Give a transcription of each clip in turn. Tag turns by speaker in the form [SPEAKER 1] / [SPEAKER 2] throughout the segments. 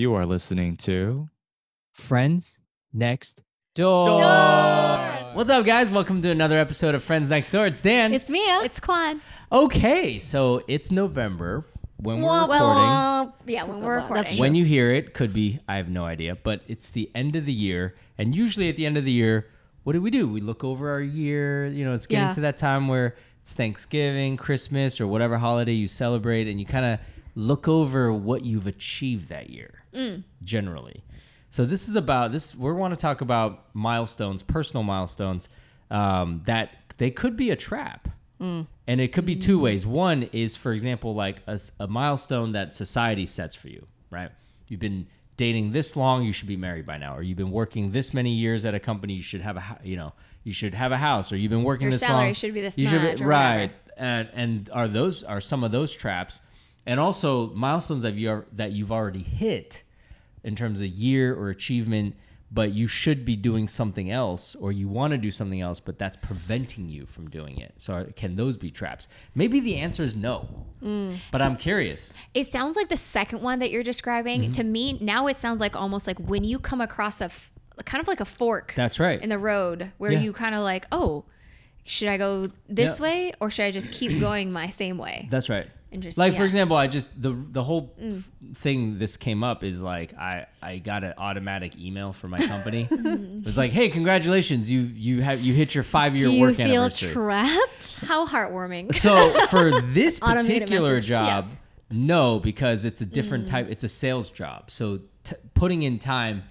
[SPEAKER 1] You are listening to
[SPEAKER 2] Friends Next Door. What's up, guys? Welcome to another episode of Friends Next Door. It's Dan.
[SPEAKER 3] It's Mia.
[SPEAKER 4] It's Quan.
[SPEAKER 2] okay, so it's November when we're
[SPEAKER 3] Wah,
[SPEAKER 2] recording.
[SPEAKER 3] wah.
[SPEAKER 4] Yeah, when we're
[SPEAKER 3] That's
[SPEAKER 4] recording.
[SPEAKER 3] true.
[SPEAKER 2] when you hear it, could be I have no idea, but it's the end of the year, and usually at the end of the year, what do we do? We look over our year. You know, it's getting
[SPEAKER 3] Yeah.
[SPEAKER 2] to that time where it's Thanksgiving, Christmas, or whatever holiday you celebrate, and you kind of look over what you've achieved that year. Generally, so this is about this. We want to talk about milestones, personal milestones um, that they could be a trap. And it could be two ways. One is, for example, like a milestone that society sets for you, right? You've been dating this long, you should be married by now, or you've been working this many years at a company, you should have a, you know, you should have a house, or you've been working
[SPEAKER 4] Your
[SPEAKER 2] this
[SPEAKER 4] salary
[SPEAKER 2] long,
[SPEAKER 4] should be this
[SPEAKER 2] you should
[SPEAKER 4] much or
[SPEAKER 2] right?
[SPEAKER 4] whatever.
[SPEAKER 2] And and are those are some of those traps, and also milestones that you are, that you've already hit in terms of year or achievement, but you should be doing something else or you want to do something else, but that's preventing you from doing it. So are- can those be traps? Maybe the answer is no,
[SPEAKER 4] Mm.
[SPEAKER 2] but I'm curious.
[SPEAKER 4] It sounds like the second one that you're describing.
[SPEAKER 2] Mm-hmm.
[SPEAKER 4] To me, now it sounds like almost like when you come across a f- kind of like a fork
[SPEAKER 2] That's right.
[SPEAKER 4] in the road where
[SPEAKER 2] Yeah.
[SPEAKER 4] you kind of like, oh, should I go this
[SPEAKER 2] Yeah.
[SPEAKER 4] way or should I just keep going my same way?
[SPEAKER 2] That's right.
[SPEAKER 4] Interesting,
[SPEAKER 2] Like for
[SPEAKER 4] yeah. Mm.
[SPEAKER 2] example, I just the the whole f- thing this came up is like I I got an automatic email from my company. it was like, hey, congratulations, you you have you hit your five year work
[SPEAKER 3] Do you
[SPEAKER 2] work
[SPEAKER 3] feel
[SPEAKER 2] anniversary.
[SPEAKER 3] trapped?
[SPEAKER 4] How heartwarming.
[SPEAKER 2] So for this particular job,
[SPEAKER 3] yes.
[SPEAKER 2] no, because it's a different
[SPEAKER 4] Mm.
[SPEAKER 2] type. It's a sales job. So t- putting in time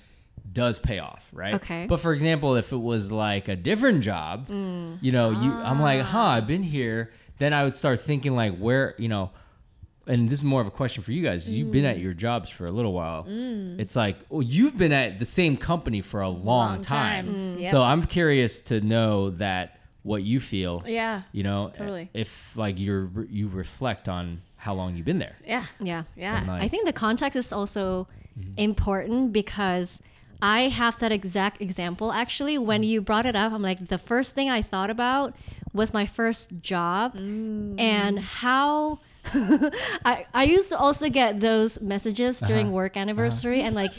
[SPEAKER 2] does pay off, right?
[SPEAKER 3] Okay.
[SPEAKER 2] But for example, if it was like a different job,
[SPEAKER 3] Mm.
[SPEAKER 2] you know, you I'm like, huh,
[SPEAKER 4] Ah.
[SPEAKER 2] I've been here. Then I would start thinking like, where, you know. And this is more of a question for you guys. You've been
[SPEAKER 4] Mm.
[SPEAKER 2] at your jobs for a little while. Mm. It's like, well, you've been at the same company for a long,
[SPEAKER 4] Long
[SPEAKER 2] time.
[SPEAKER 4] time. Mm,
[SPEAKER 2] mm.
[SPEAKER 4] So.
[SPEAKER 2] I'm curious to know that what you feel
[SPEAKER 4] yeah.
[SPEAKER 2] you know eh,
[SPEAKER 4] Totally.
[SPEAKER 2] if like you're you reflect on how long you've been there
[SPEAKER 4] Yeah.
[SPEAKER 3] Yeah.
[SPEAKER 4] Yeah.
[SPEAKER 2] Like,
[SPEAKER 3] I think the context is also mm-hmm. important because I have that exact example actually. When mm. you brought it up, I'm like, the first thing I thought about was my first job and how. I, I used to also get those messages during
[SPEAKER 2] Uh-huh.
[SPEAKER 3] work anniversary and like,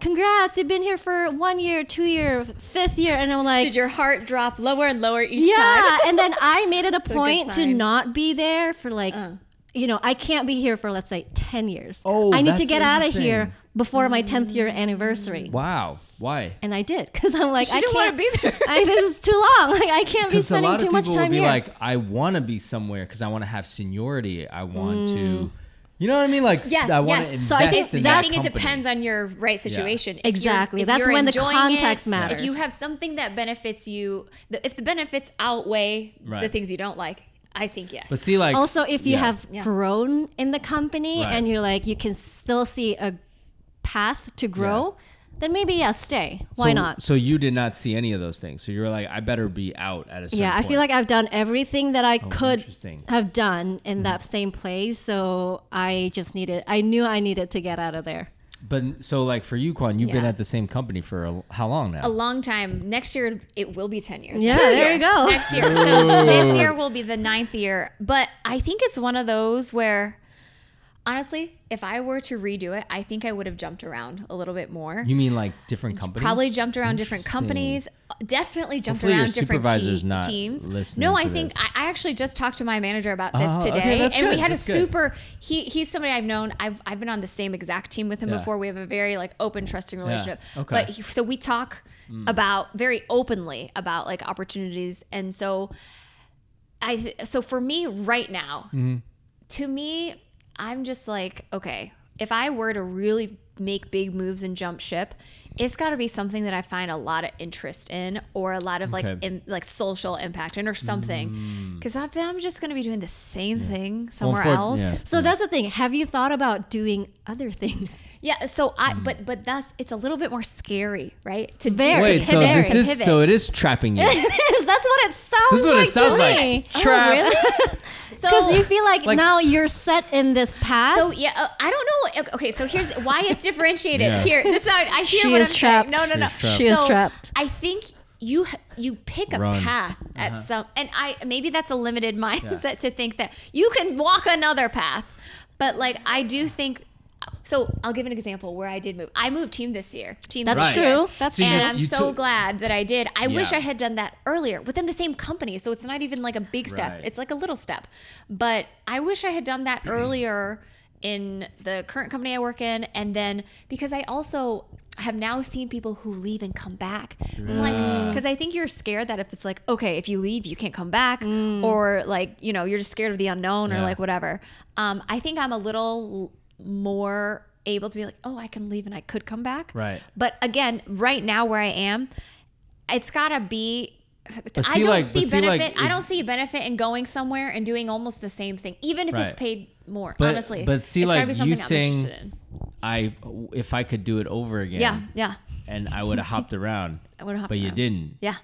[SPEAKER 3] congrats, you've been here for one year, two year, fifth year. And I'm like,
[SPEAKER 4] Did your heart drop lower and lower each
[SPEAKER 3] yeah
[SPEAKER 4] time?
[SPEAKER 3] Yeah and then i made it a
[SPEAKER 4] a
[SPEAKER 3] point to not be there for like
[SPEAKER 4] Uh.
[SPEAKER 3] you know i can't be here for let's say 10 years
[SPEAKER 2] Oh,
[SPEAKER 3] i need to get out of here
[SPEAKER 2] interesting.
[SPEAKER 3] Before my 10th year mm. anniversary
[SPEAKER 2] wow why
[SPEAKER 3] and i did because i'm like
[SPEAKER 4] She
[SPEAKER 3] i
[SPEAKER 4] didn't
[SPEAKER 3] can't
[SPEAKER 4] wanna be there.
[SPEAKER 3] I, this is too long like i can't be
[SPEAKER 2] because a
[SPEAKER 3] spending
[SPEAKER 2] lot
[SPEAKER 3] too
[SPEAKER 2] of
[SPEAKER 3] much
[SPEAKER 2] people will
[SPEAKER 3] time
[SPEAKER 2] be
[SPEAKER 3] here
[SPEAKER 2] like i want to be somewhere because i want to have seniority i want to mm. you know what i mean like
[SPEAKER 4] Yes,
[SPEAKER 2] i
[SPEAKER 4] yes.
[SPEAKER 3] So I think
[SPEAKER 2] in
[SPEAKER 4] I
[SPEAKER 2] that
[SPEAKER 4] think it depends on your right situation. If
[SPEAKER 3] Exactly.
[SPEAKER 4] if
[SPEAKER 3] That's
[SPEAKER 4] you're
[SPEAKER 3] when the context
[SPEAKER 4] it,
[SPEAKER 3] matters.
[SPEAKER 4] If you have something that benefits you, the, if the benefits outweigh the things you don't like, I think yes.
[SPEAKER 2] but see like
[SPEAKER 3] also if you
[SPEAKER 2] yeah.
[SPEAKER 3] have
[SPEAKER 4] Yeah.
[SPEAKER 3] grown in the company
[SPEAKER 2] Right.
[SPEAKER 3] and you're like you can still see a path to grow then maybe yeah stay why
[SPEAKER 2] so,
[SPEAKER 3] not
[SPEAKER 2] so you did not see any of those things so you were like i better be out at a certain
[SPEAKER 3] yeah i
[SPEAKER 2] point. Oh,
[SPEAKER 3] feel like i've done everything that i oh,
[SPEAKER 2] could
[SPEAKER 3] have done in hmm. that same place so i just needed i knew i needed to get out of there
[SPEAKER 2] but so like for you Quan, you've been at the same company for a, how long now
[SPEAKER 4] a long time. Next year, it will be 10 years.
[SPEAKER 3] Yeah,
[SPEAKER 4] Next
[SPEAKER 3] there
[SPEAKER 4] year.
[SPEAKER 3] you go.
[SPEAKER 4] Next year. So this year will be the ninth year. But I think it's one of those where, honestly, if I were to redo it, I think I would have jumped around a little bit more.
[SPEAKER 2] you mean like different companies
[SPEAKER 4] Probably jumped around different companies. Definitely jumped
[SPEAKER 2] Hopefully
[SPEAKER 4] around different
[SPEAKER 2] supervisor's
[SPEAKER 4] te-
[SPEAKER 2] not
[SPEAKER 4] teams. No, I think. I, I actually just talked to my manager about this
[SPEAKER 2] Oh, okay,
[SPEAKER 4] today,
[SPEAKER 2] that's
[SPEAKER 4] and we
[SPEAKER 2] good,
[SPEAKER 4] had a
[SPEAKER 2] that's good.
[SPEAKER 4] super. He he's somebody I've known. I've I've been on the same exact team with him
[SPEAKER 2] Yeah.
[SPEAKER 4] before. We have a very like open, trusting relationship.
[SPEAKER 2] Okay.
[SPEAKER 4] But he, so we talk hmm. about very openly about like opportunities, and so I so for me right now, mm-hmm. to me, I'm just like, okay, if I were to really make big moves and jump ship, it's got to be something that I find a lot of interest in or a lot of like
[SPEAKER 2] Okay.
[SPEAKER 4] im- like social impact in or something. Because if I'm just going to be doing the same thing
[SPEAKER 2] Well,
[SPEAKER 4] somewhere
[SPEAKER 2] for-
[SPEAKER 4] else.
[SPEAKER 2] yeah.
[SPEAKER 3] so that's the thing have you thought about doing other things
[SPEAKER 4] Yeah, so I
[SPEAKER 2] Hmm.
[SPEAKER 4] but but that's it's a little bit more scary, right? To
[SPEAKER 3] Very.
[SPEAKER 4] to
[SPEAKER 2] so
[SPEAKER 4] pivot,
[SPEAKER 2] this is
[SPEAKER 4] pivot.
[SPEAKER 2] so it is trapping you.
[SPEAKER 3] that's what it sounds
[SPEAKER 2] This is what
[SPEAKER 3] like
[SPEAKER 2] it sounds like.
[SPEAKER 3] me
[SPEAKER 2] Trap.
[SPEAKER 4] So
[SPEAKER 3] because you feel like,
[SPEAKER 2] Like-
[SPEAKER 3] now you're set in this path
[SPEAKER 4] So yeah, uh, I don't know. Okay, so here's why it's differentiated.
[SPEAKER 2] Yeah.
[SPEAKER 4] Here, this is how I hear
[SPEAKER 3] She
[SPEAKER 4] what
[SPEAKER 3] is
[SPEAKER 4] I'm
[SPEAKER 3] trapped.
[SPEAKER 4] saying. No, no, no.
[SPEAKER 2] She's trapped.
[SPEAKER 3] She is
[SPEAKER 4] So,
[SPEAKER 3] trapped.
[SPEAKER 4] I think you you pick a
[SPEAKER 2] Run. Uh-huh.
[SPEAKER 4] path at some, and I maybe that's a limited mindset to think that you can walk another path, but like I do think. So I'll give an example where I did move. I moved team this year. Team
[SPEAKER 3] That's
[SPEAKER 2] Right.
[SPEAKER 3] true. That's
[SPEAKER 2] See,
[SPEAKER 3] true.
[SPEAKER 4] and
[SPEAKER 2] you-
[SPEAKER 4] I'm
[SPEAKER 2] you
[SPEAKER 4] so
[SPEAKER 2] took-
[SPEAKER 4] glad that I did. I wish I had done that earlier within the same company. So it's not even like a big step.
[SPEAKER 2] Right.
[SPEAKER 4] It's like a little step. But I wish I had done that earlier in the current company I work in. And then because I also have now seen people who leave and come back. I'm like, because I think you're scared that if it's like, okay, if you leave, you can't come back, or like, you know, you're just scared of the unknown or like whatever. Um, I think I'm a little more able to be like, oh, I can leave and I could come back.
[SPEAKER 2] Right.
[SPEAKER 4] But again, right now where I am, it's gotta be.
[SPEAKER 2] But
[SPEAKER 4] I
[SPEAKER 2] see,
[SPEAKER 4] don't
[SPEAKER 2] like-
[SPEAKER 4] see
[SPEAKER 2] but see, like,
[SPEAKER 4] benefit. I
[SPEAKER 2] if-
[SPEAKER 4] don't see benefit in going somewhere and doing almost the same thing, even if it's
[SPEAKER 2] Right.
[SPEAKER 4] paid more.
[SPEAKER 2] But-
[SPEAKER 4] honestly,
[SPEAKER 2] but see,
[SPEAKER 4] It's gotta
[SPEAKER 2] like,
[SPEAKER 4] be
[SPEAKER 2] you
[SPEAKER 4] something I'm
[SPEAKER 2] saying-
[SPEAKER 4] interested in.
[SPEAKER 2] I if I could do it over again.
[SPEAKER 4] Yeah, yeah,
[SPEAKER 2] And I would have hopped around.
[SPEAKER 4] I would've hopped
[SPEAKER 2] But you didn't.
[SPEAKER 4] yeah.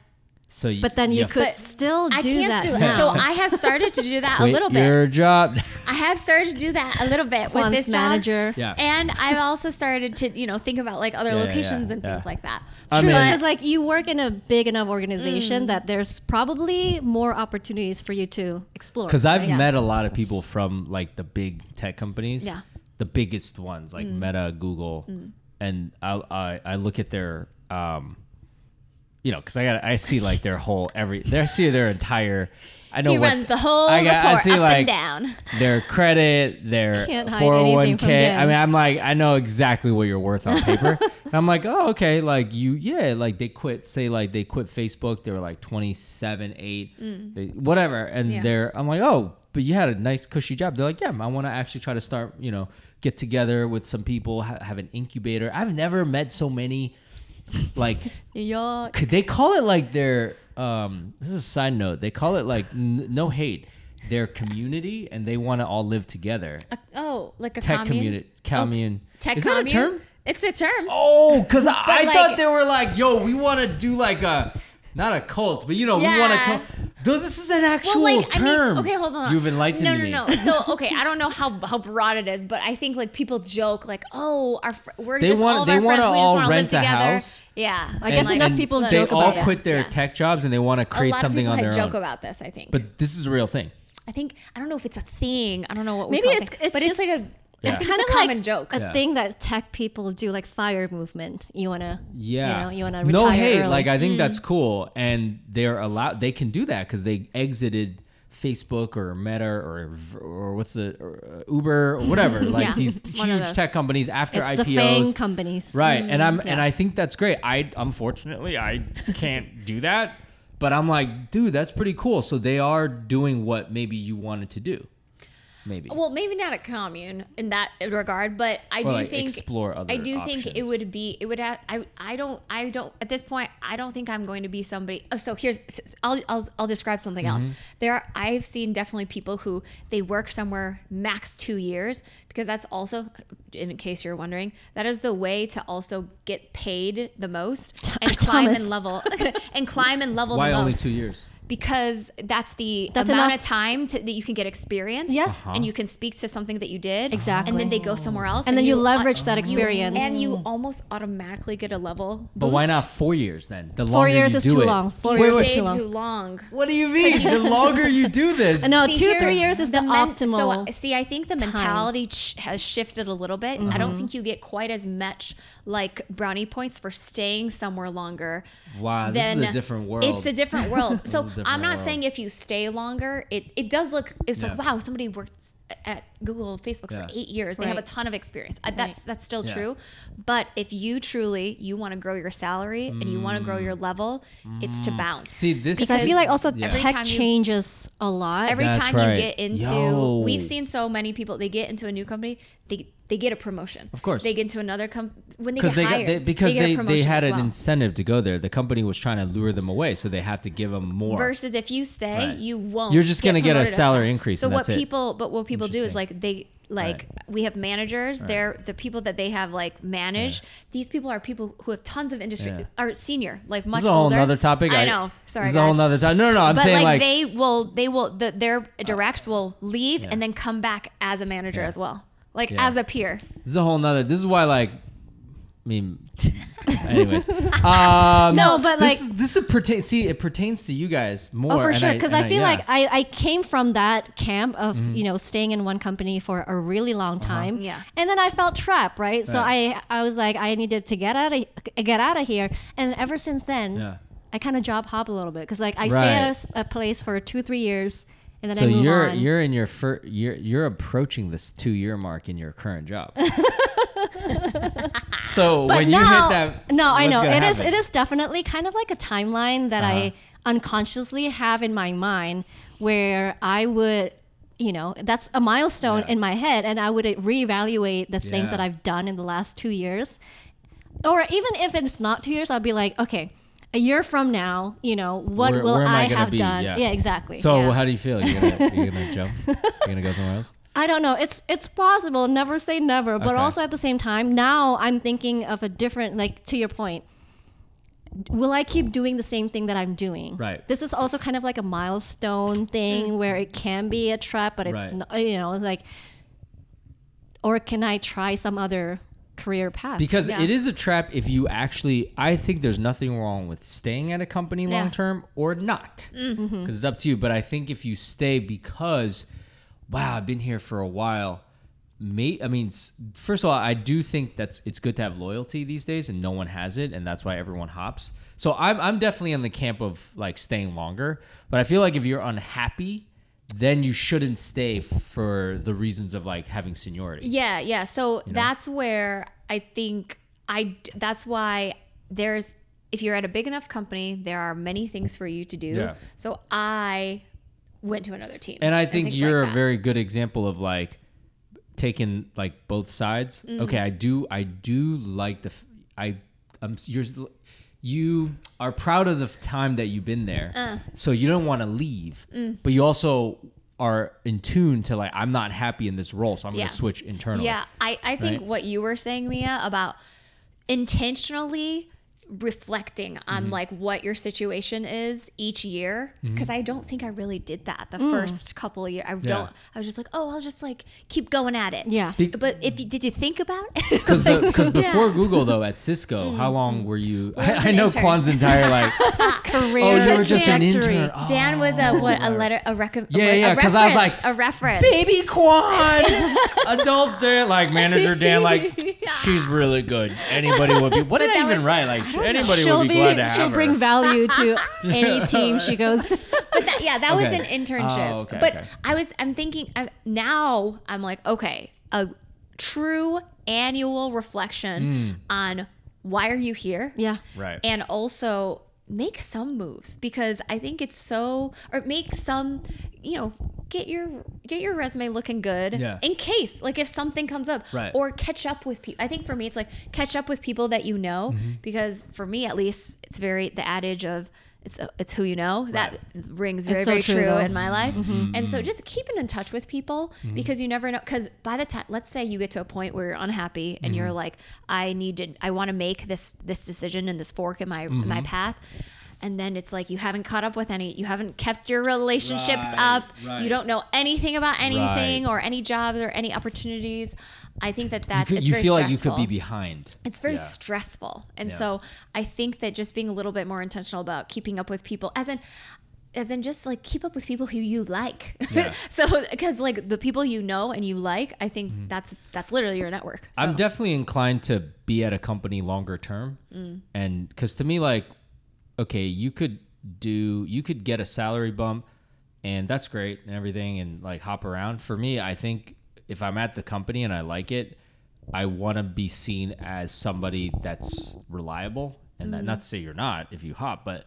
[SPEAKER 2] So you,
[SPEAKER 3] But then you could
[SPEAKER 4] But
[SPEAKER 3] still do
[SPEAKER 4] I can't
[SPEAKER 3] that.
[SPEAKER 4] do that.
[SPEAKER 3] now.
[SPEAKER 4] So I have started to do that a little bit.
[SPEAKER 2] your job.
[SPEAKER 4] I have started to do that a little bit with
[SPEAKER 3] Once
[SPEAKER 4] this job.
[SPEAKER 3] manager.
[SPEAKER 2] Yeah.
[SPEAKER 4] And I've also started to, you know, think about like other
[SPEAKER 2] Yeah, yeah,
[SPEAKER 4] locations
[SPEAKER 2] yeah,
[SPEAKER 4] and
[SPEAKER 2] yeah.
[SPEAKER 4] things like that.
[SPEAKER 2] I
[SPEAKER 3] True,
[SPEAKER 2] mean-
[SPEAKER 3] because like you work in a big enough
[SPEAKER 4] Mm.
[SPEAKER 3] organization that there's probably more opportunities for you to explore.
[SPEAKER 2] Because I've
[SPEAKER 3] right?
[SPEAKER 4] Yeah.
[SPEAKER 2] met a lot of people from like the big tech companies.
[SPEAKER 4] Yeah.
[SPEAKER 2] The biggest ones like
[SPEAKER 4] Mm.
[SPEAKER 2] Meta, Google, and I, I I look at their um, you know, because I got I see like their whole every they see their entire. I know
[SPEAKER 4] He
[SPEAKER 2] what
[SPEAKER 4] runs the whole
[SPEAKER 2] I got- I
[SPEAKER 4] report
[SPEAKER 2] see,
[SPEAKER 4] up
[SPEAKER 2] like,
[SPEAKER 4] and down.
[SPEAKER 2] their credit, their four hundred one
[SPEAKER 3] anything from
[SPEAKER 2] k. I mean, I'm like, I know exactly what you're worth on paper. and I'm like, oh, okay, like you, yeah, like they quit. Say like they quit Facebook. They were like 27, eight, they, whatever, and
[SPEAKER 4] Mm. Yeah.
[SPEAKER 2] they're. I'm like, oh, but you had a nice cushy job. They're like, yeah, I want to actually try to start, you know, get together with some people, ha- have an incubator. I've never met so many, like
[SPEAKER 4] Yo,
[SPEAKER 2] could they call it like their um this is a side note. They call it like n- no hate. Their community and they want to all live together.
[SPEAKER 4] A- oh, like a
[SPEAKER 2] tech
[SPEAKER 4] commune?
[SPEAKER 2] community commune.
[SPEAKER 4] Tech
[SPEAKER 2] is that a term?
[SPEAKER 4] It's a term.
[SPEAKER 2] oh because i
[SPEAKER 4] like-
[SPEAKER 2] thought they were like yo we want to do like a not a cult but you know we want
[SPEAKER 4] Yeah.
[SPEAKER 2] to Though this is an actual
[SPEAKER 4] well, like
[SPEAKER 2] term
[SPEAKER 4] I mean, okay, hold on.
[SPEAKER 2] you've enlightened
[SPEAKER 4] no, no,
[SPEAKER 2] me
[SPEAKER 4] No, So okay, I don't know how how broad it is, but I think like people joke like, oh, our fr- we're
[SPEAKER 2] They
[SPEAKER 4] just
[SPEAKER 2] want-
[SPEAKER 4] all of
[SPEAKER 2] they
[SPEAKER 4] our friends. We just
[SPEAKER 2] all
[SPEAKER 4] want to live
[SPEAKER 2] rent a
[SPEAKER 4] together.
[SPEAKER 2] house.
[SPEAKER 4] Yeah,
[SPEAKER 3] I guess
[SPEAKER 4] And,
[SPEAKER 3] enough people joke about it.
[SPEAKER 2] They all quit their
[SPEAKER 4] Yeah.
[SPEAKER 2] tech jobs and they want to
[SPEAKER 4] A
[SPEAKER 2] create
[SPEAKER 4] lot of
[SPEAKER 2] something
[SPEAKER 4] people
[SPEAKER 2] on
[SPEAKER 4] had
[SPEAKER 2] their
[SPEAKER 4] joke
[SPEAKER 2] own
[SPEAKER 4] about this. I think.
[SPEAKER 2] but this is a real thing
[SPEAKER 4] I think I don't know if it's a thing. I don't know what we
[SPEAKER 3] Maybe
[SPEAKER 4] call
[SPEAKER 3] it's-
[SPEAKER 4] it,
[SPEAKER 3] it's
[SPEAKER 4] but
[SPEAKER 3] just-
[SPEAKER 4] it's like a
[SPEAKER 2] Yeah.
[SPEAKER 4] it's
[SPEAKER 3] It's
[SPEAKER 4] kind
[SPEAKER 3] kind
[SPEAKER 4] of
[SPEAKER 3] of
[SPEAKER 4] a common
[SPEAKER 3] like
[SPEAKER 4] joke.
[SPEAKER 3] a
[SPEAKER 2] Yeah.
[SPEAKER 3] thing that tech people do, like fire movement. You wanna,
[SPEAKER 2] Yeah.
[SPEAKER 3] you know, you wanna
[SPEAKER 2] no
[SPEAKER 3] retire
[SPEAKER 2] hate.
[SPEAKER 3] early.
[SPEAKER 2] Like I
[SPEAKER 4] Mm.
[SPEAKER 2] think that's cool, and they're allowed. They can do that because they exited Facebook or Meta or or what's the or, uh, Uber or whatever. Like
[SPEAKER 4] Yeah.
[SPEAKER 2] these huge
[SPEAKER 4] those.
[SPEAKER 2] tech companies after
[SPEAKER 3] it's
[SPEAKER 2] IPOs.
[SPEAKER 3] the FANG companies.
[SPEAKER 2] Right, and I'm and. I think that's great. I unfortunately I can't do that, but I'm like, dude, that's pretty cool. So they are doing what maybe you wanted to do, maybe.
[SPEAKER 4] Well, maybe not a commune in that regard, but I
[SPEAKER 2] Or,
[SPEAKER 4] do
[SPEAKER 2] like,
[SPEAKER 4] think
[SPEAKER 2] explore other
[SPEAKER 4] I do think it would be it would have I I don't I don't at this point I don't think I'm going to be somebody. Oh, so here's I'll I'll I'll describe something
[SPEAKER 2] Mm-hmm.
[SPEAKER 4] else. There are, I've seen definitely people who they work somewhere max 2 years because that's also in case you're wondering, that is the way to also get paid the most and climb and level and climb and level
[SPEAKER 2] Why
[SPEAKER 4] the
[SPEAKER 2] only two years?
[SPEAKER 4] Because that's the
[SPEAKER 3] That's
[SPEAKER 4] amount
[SPEAKER 3] enough-
[SPEAKER 4] of time to, that you can get experience
[SPEAKER 3] Yeah.
[SPEAKER 2] Uh-huh.
[SPEAKER 4] and you can speak to something that you did
[SPEAKER 3] Exactly.
[SPEAKER 4] and then they go somewhere else
[SPEAKER 3] And then you
[SPEAKER 4] uh,
[SPEAKER 3] leverage that
[SPEAKER 4] you-
[SPEAKER 3] experience.
[SPEAKER 4] and you almost automatically get a level
[SPEAKER 2] But why not four years then? The
[SPEAKER 3] Four years
[SPEAKER 2] you
[SPEAKER 3] is
[SPEAKER 2] do
[SPEAKER 3] too
[SPEAKER 2] it.
[SPEAKER 3] long. Four
[SPEAKER 4] you
[SPEAKER 3] years is too long.
[SPEAKER 4] too long
[SPEAKER 2] What do you mean? the longer you do this,
[SPEAKER 3] Uh, No,
[SPEAKER 4] See,
[SPEAKER 3] two
[SPEAKER 4] here,
[SPEAKER 3] three years is the,
[SPEAKER 4] men-
[SPEAKER 3] optimal.
[SPEAKER 4] So see, I think the mentality ch- has shifted a little bit. I
[SPEAKER 3] Mm-hmm.
[SPEAKER 4] don't think you get quite as much like brownie points for staying somewhere longer.
[SPEAKER 2] Wow, this is a different world.
[SPEAKER 4] It's a different world. So
[SPEAKER 2] is a different
[SPEAKER 4] I'm not
[SPEAKER 2] world.
[SPEAKER 4] saying if you stay longer, it it does look. It's like wow, somebody worked at Google, Facebook
[SPEAKER 2] Yeah.
[SPEAKER 4] for eight years. They have a ton of experience. Uh, That's that's still
[SPEAKER 2] Yeah.
[SPEAKER 4] true. But if you truly you want to grow your salary and you want to grow your level, it's to bounce.
[SPEAKER 2] See this
[SPEAKER 3] because I feel like also
[SPEAKER 2] Yeah.
[SPEAKER 3] Tech
[SPEAKER 4] time you-
[SPEAKER 3] changes a lot.
[SPEAKER 4] Every
[SPEAKER 2] That's
[SPEAKER 4] time
[SPEAKER 2] right.
[SPEAKER 4] you get into,
[SPEAKER 2] Yo.
[SPEAKER 4] we've seen so many people. They get into a new company, they they get a promotion.
[SPEAKER 2] Of course.
[SPEAKER 4] they get into another company when they get
[SPEAKER 2] they,
[SPEAKER 4] hired.
[SPEAKER 2] got, they because
[SPEAKER 4] get a
[SPEAKER 2] they, they had an
[SPEAKER 4] well.
[SPEAKER 2] incentive to go there. The company was trying to lure them away, so they have to give them more.
[SPEAKER 4] Versus if you stay,
[SPEAKER 2] Right.
[SPEAKER 4] you won't.
[SPEAKER 2] You're just gonna get a salary increase
[SPEAKER 4] So
[SPEAKER 2] and
[SPEAKER 4] what
[SPEAKER 2] that's it.
[SPEAKER 4] people, but what people do is like they like we have managers. They're the people that they have like managed. These people are people who have tons of industry,
[SPEAKER 2] Yeah.
[SPEAKER 4] are senior, like much this
[SPEAKER 2] is a whole
[SPEAKER 4] older.
[SPEAKER 2] nother topic.
[SPEAKER 4] I, know. Sorry,
[SPEAKER 2] this is a whole
[SPEAKER 4] guys.
[SPEAKER 2] nother time. No, no, no. I'm
[SPEAKER 4] but
[SPEAKER 2] saying
[SPEAKER 4] like,
[SPEAKER 2] like,
[SPEAKER 4] they will, they will, the, their uh, directs will leave
[SPEAKER 2] Yeah.
[SPEAKER 4] and then come back as a manager
[SPEAKER 2] Yeah.
[SPEAKER 4] as well, like
[SPEAKER 2] Yeah.
[SPEAKER 4] as a peer.
[SPEAKER 2] this is a whole nother. This is why like, I mean, Anyways, um,
[SPEAKER 3] No, but, like-
[SPEAKER 2] this is pertain. See, it pertains to you guys more.
[SPEAKER 3] Oh, for
[SPEAKER 2] and
[SPEAKER 3] sure. Because I,
[SPEAKER 2] and
[SPEAKER 3] feel
[SPEAKER 2] yeah.
[SPEAKER 3] like I, I came from that camp of,
[SPEAKER 2] Mm-hmm.
[SPEAKER 3] you know, staying in one company for a really long
[SPEAKER 2] Uh-huh.
[SPEAKER 3] time.
[SPEAKER 4] Yeah.
[SPEAKER 3] And then I felt trapped, right? So I I was like, I needed to get out of get out of here. And ever since then,
[SPEAKER 2] Yeah.
[SPEAKER 3] I kind of job hop a little bit because like I
[SPEAKER 2] Right.
[SPEAKER 3] stay at a place for two three years and then
[SPEAKER 2] so
[SPEAKER 3] I move
[SPEAKER 2] you're
[SPEAKER 3] on.
[SPEAKER 2] you're in your fir- you're you're approaching this two year mark in your current job. so
[SPEAKER 3] but
[SPEAKER 2] when
[SPEAKER 3] now,
[SPEAKER 2] you hit that,
[SPEAKER 3] no, I know
[SPEAKER 2] gonna
[SPEAKER 3] it is it is definitely kind of like a timeline that
[SPEAKER 2] Uh-huh.
[SPEAKER 3] I unconsciously have in my mind, where I would, you know, that's a milestone
[SPEAKER 2] Yeah.
[SPEAKER 3] in my head, and I would reevaluate the things
[SPEAKER 2] Yeah.
[SPEAKER 3] that I've done in the last two years, or even if it's not two years, I'll be like, okay. A year from now, you know, what
[SPEAKER 2] Where-
[SPEAKER 3] will
[SPEAKER 2] where I
[SPEAKER 3] I, have
[SPEAKER 2] be?
[SPEAKER 3] done?
[SPEAKER 2] Yeah.
[SPEAKER 3] Yeah, exactly.
[SPEAKER 2] So
[SPEAKER 3] yeah.
[SPEAKER 2] how do you feel? You're gonna you're gonna jump? You're gonna go somewhere else?
[SPEAKER 3] I don't know. It's it's possible. Never say never. But
[SPEAKER 2] Okay.
[SPEAKER 3] also at the same time, now I'm thinking of a different. Like to your point, will I keep doing the same thing that I'm doing?
[SPEAKER 2] Right.
[SPEAKER 3] This is also kind of like a milestone thing mm. where it can be a trap, but it's
[SPEAKER 2] Right.
[SPEAKER 3] not, you know like, or can I try some other career path?
[SPEAKER 2] Because
[SPEAKER 4] Yeah.
[SPEAKER 2] it is a trap if you actually. I think there's nothing wrong with staying at a company
[SPEAKER 4] Yeah.
[SPEAKER 2] long term or not, because
[SPEAKER 3] Mm-hmm.
[SPEAKER 2] it's up to you. But I think if you stay because, wow, I've been here for a while. May I mean, first of all, I do think that's it's good to have loyalty these days, and no one has it, and that's why everyone hops. So I'm I'm definitely in the camp of like staying longer, but I feel like if you're unhappy, then you shouldn't stay for the reasons of like having seniority.
[SPEAKER 4] Yeah, yeah. So that's where I think I that's why there's if you're at a big enough company, there are many things for you to do.
[SPEAKER 2] Yeah.
[SPEAKER 4] So I went to another team.
[SPEAKER 2] And I think
[SPEAKER 4] things
[SPEAKER 2] you're
[SPEAKER 4] like
[SPEAKER 2] a very good example of like taking like both sides.
[SPEAKER 4] Mm-hmm.
[SPEAKER 2] Okay, I do I do like the I I'm you're you are proud of the time that you've been there.
[SPEAKER 4] Uh.
[SPEAKER 2] So you don't want to leave,
[SPEAKER 4] Mm.
[SPEAKER 2] but you also are in tune to like I'm not happy in this role, so I'm
[SPEAKER 4] Yeah.
[SPEAKER 2] going to switch internally.
[SPEAKER 4] Yeah, I, I think
[SPEAKER 2] Right?
[SPEAKER 4] what you were saying, Mia, about intentionally reflecting on
[SPEAKER 2] Mm-hmm.
[SPEAKER 4] like what your situation is each year mm-hmm. because I don't think I really did that the mm. first couple of years. I don't. I was just like, oh, I'll just like keep going at it.
[SPEAKER 3] Yeah.
[SPEAKER 2] Be-
[SPEAKER 4] But if you, did you think about it?
[SPEAKER 2] Because because before
[SPEAKER 4] Yeah.
[SPEAKER 2] Google though at Cisco, mm-hmm. how long were you?
[SPEAKER 4] I
[SPEAKER 2] I, I know
[SPEAKER 4] intern.
[SPEAKER 2] Quan's entire like.
[SPEAKER 3] career
[SPEAKER 2] oh, you were just an
[SPEAKER 3] trajectory.
[SPEAKER 2] intern. Oh,
[SPEAKER 4] Dan was a what a oh. letter a rec- a
[SPEAKER 2] Yeah,
[SPEAKER 4] re-
[SPEAKER 2] yeah,
[SPEAKER 4] a
[SPEAKER 2] 'cause I was
[SPEAKER 4] reference,
[SPEAKER 2] like,
[SPEAKER 4] a reference.
[SPEAKER 2] Baby Quan, adult Dan, like manager Dan, like she's really good. Anybody would be. What did I
[SPEAKER 4] that
[SPEAKER 2] even
[SPEAKER 4] was-
[SPEAKER 2] write? Like anybody
[SPEAKER 3] She'll
[SPEAKER 2] would be,
[SPEAKER 3] be,
[SPEAKER 2] glad to have
[SPEAKER 3] she'll
[SPEAKER 2] her.
[SPEAKER 3] bring value to any team she goes.
[SPEAKER 4] But that, yeah, that was an internship.
[SPEAKER 2] Oh, okay,
[SPEAKER 4] but
[SPEAKER 2] okay.
[SPEAKER 4] I was, I'm thinking i now I'm like, okay, a true annual reflection
[SPEAKER 2] Hmm.
[SPEAKER 4] on why are you here?
[SPEAKER 3] Yeah.
[SPEAKER 2] right.
[SPEAKER 4] And also make some moves because I think it's so, or make some, you know, get your get your resume looking good
[SPEAKER 2] Yeah.
[SPEAKER 4] in case like if something comes up
[SPEAKER 2] Right.
[SPEAKER 4] or catch up with people i think for me it's like catch up with people that you know
[SPEAKER 2] Mm-hmm.
[SPEAKER 4] because for me at least it's very the adage of it's it's who you know that rings very
[SPEAKER 3] so
[SPEAKER 4] very
[SPEAKER 3] true,
[SPEAKER 4] true, in my life
[SPEAKER 2] Mm-hmm.
[SPEAKER 4] and so just keeping in touch with people because you never know because by the time let's say you get to a point where you're unhappy and you're
[SPEAKER 2] Mm-hmm.
[SPEAKER 4] like i need to i want to make this this decision and this fork in my
[SPEAKER 2] Mm-hmm.
[SPEAKER 4] my path and then it's like you haven't caught up with any you haven't kept your relationships
[SPEAKER 2] Right,
[SPEAKER 4] up
[SPEAKER 2] right.
[SPEAKER 4] you don't know anything about anything
[SPEAKER 2] Right.
[SPEAKER 4] or any jobs or any opportunities i think that
[SPEAKER 2] you,
[SPEAKER 4] that's
[SPEAKER 2] could,
[SPEAKER 4] it's
[SPEAKER 2] you feel like you could be behind.
[SPEAKER 4] It's very
[SPEAKER 2] Yeah.
[SPEAKER 4] stressful. And
[SPEAKER 2] Yeah.
[SPEAKER 4] so I think that just being a little bit more intentional about keeping up with people as in as in just like keep up with people who you like.
[SPEAKER 2] Yeah.
[SPEAKER 4] so because like the people you know and you like, I think that's that's literally your network. So.
[SPEAKER 2] Mm-hmm. I'm definitely inclined to be at a company longer term,
[SPEAKER 4] Mm.
[SPEAKER 2] and because to me, like, okay, you could do, you could get a salary bump, and that's great and everything, and like hop around. For me, I think if I'm at the company and I like it, I want to be seen as somebody that's reliable, and that, mm-hmm. not to say you're not if you hop, but.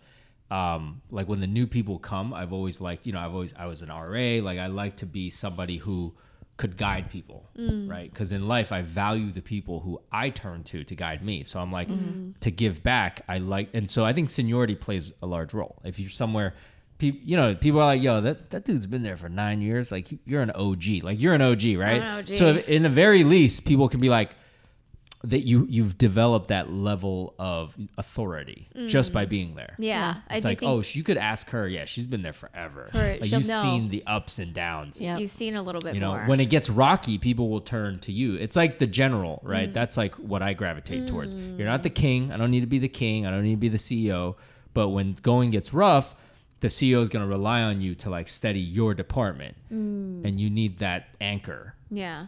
[SPEAKER 2] Um, like when the new people come, I've always liked, you know, I've always, I was an RA. Like I like to be somebody who could guide people, mm. right? Because in life, I value the people who I turn to to guide me. So I'm like, mm-hmm. to give back, I like, and so I think seniority plays a large role. If you're somewhere, people, you know, people are like, yo, that, that dude's been there for nine years. Like, you're an OG. Like, you're an OG, right?
[SPEAKER 4] an OG.
[SPEAKER 2] So, if, in the very least, people can be like, that you you've developed that level of authority just by being there.
[SPEAKER 4] Yeah,
[SPEAKER 3] Yeah.
[SPEAKER 4] I
[SPEAKER 2] It's like,
[SPEAKER 4] think
[SPEAKER 2] oh, you could ask her. Yeah, she's been there forever.
[SPEAKER 4] Her-
[SPEAKER 2] like you've
[SPEAKER 4] know.
[SPEAKER 2] seen the ups and downs.
[SPEAKER 3] Yeah.
[SPEAKER 4] you've seen a little bit
[SPEAKER 2] You know,
[SPEAKER 4] more.
[SPEAKER 2] when it gets rocky, people will turn to you. It's like the general,
[SPEAKER 4] Mm.
[SPEAKER 2] right? That's like what I gravitate towards. You're not the king. I don't need to be the king. I don't need to be the CEO. But when going gets rough, the CEO is going to rely on you to like steady your department,
[SPEAKER 4] Mm.
[SPEAKER 2] and you need that anchor.
[SPEAKER 4] yeah,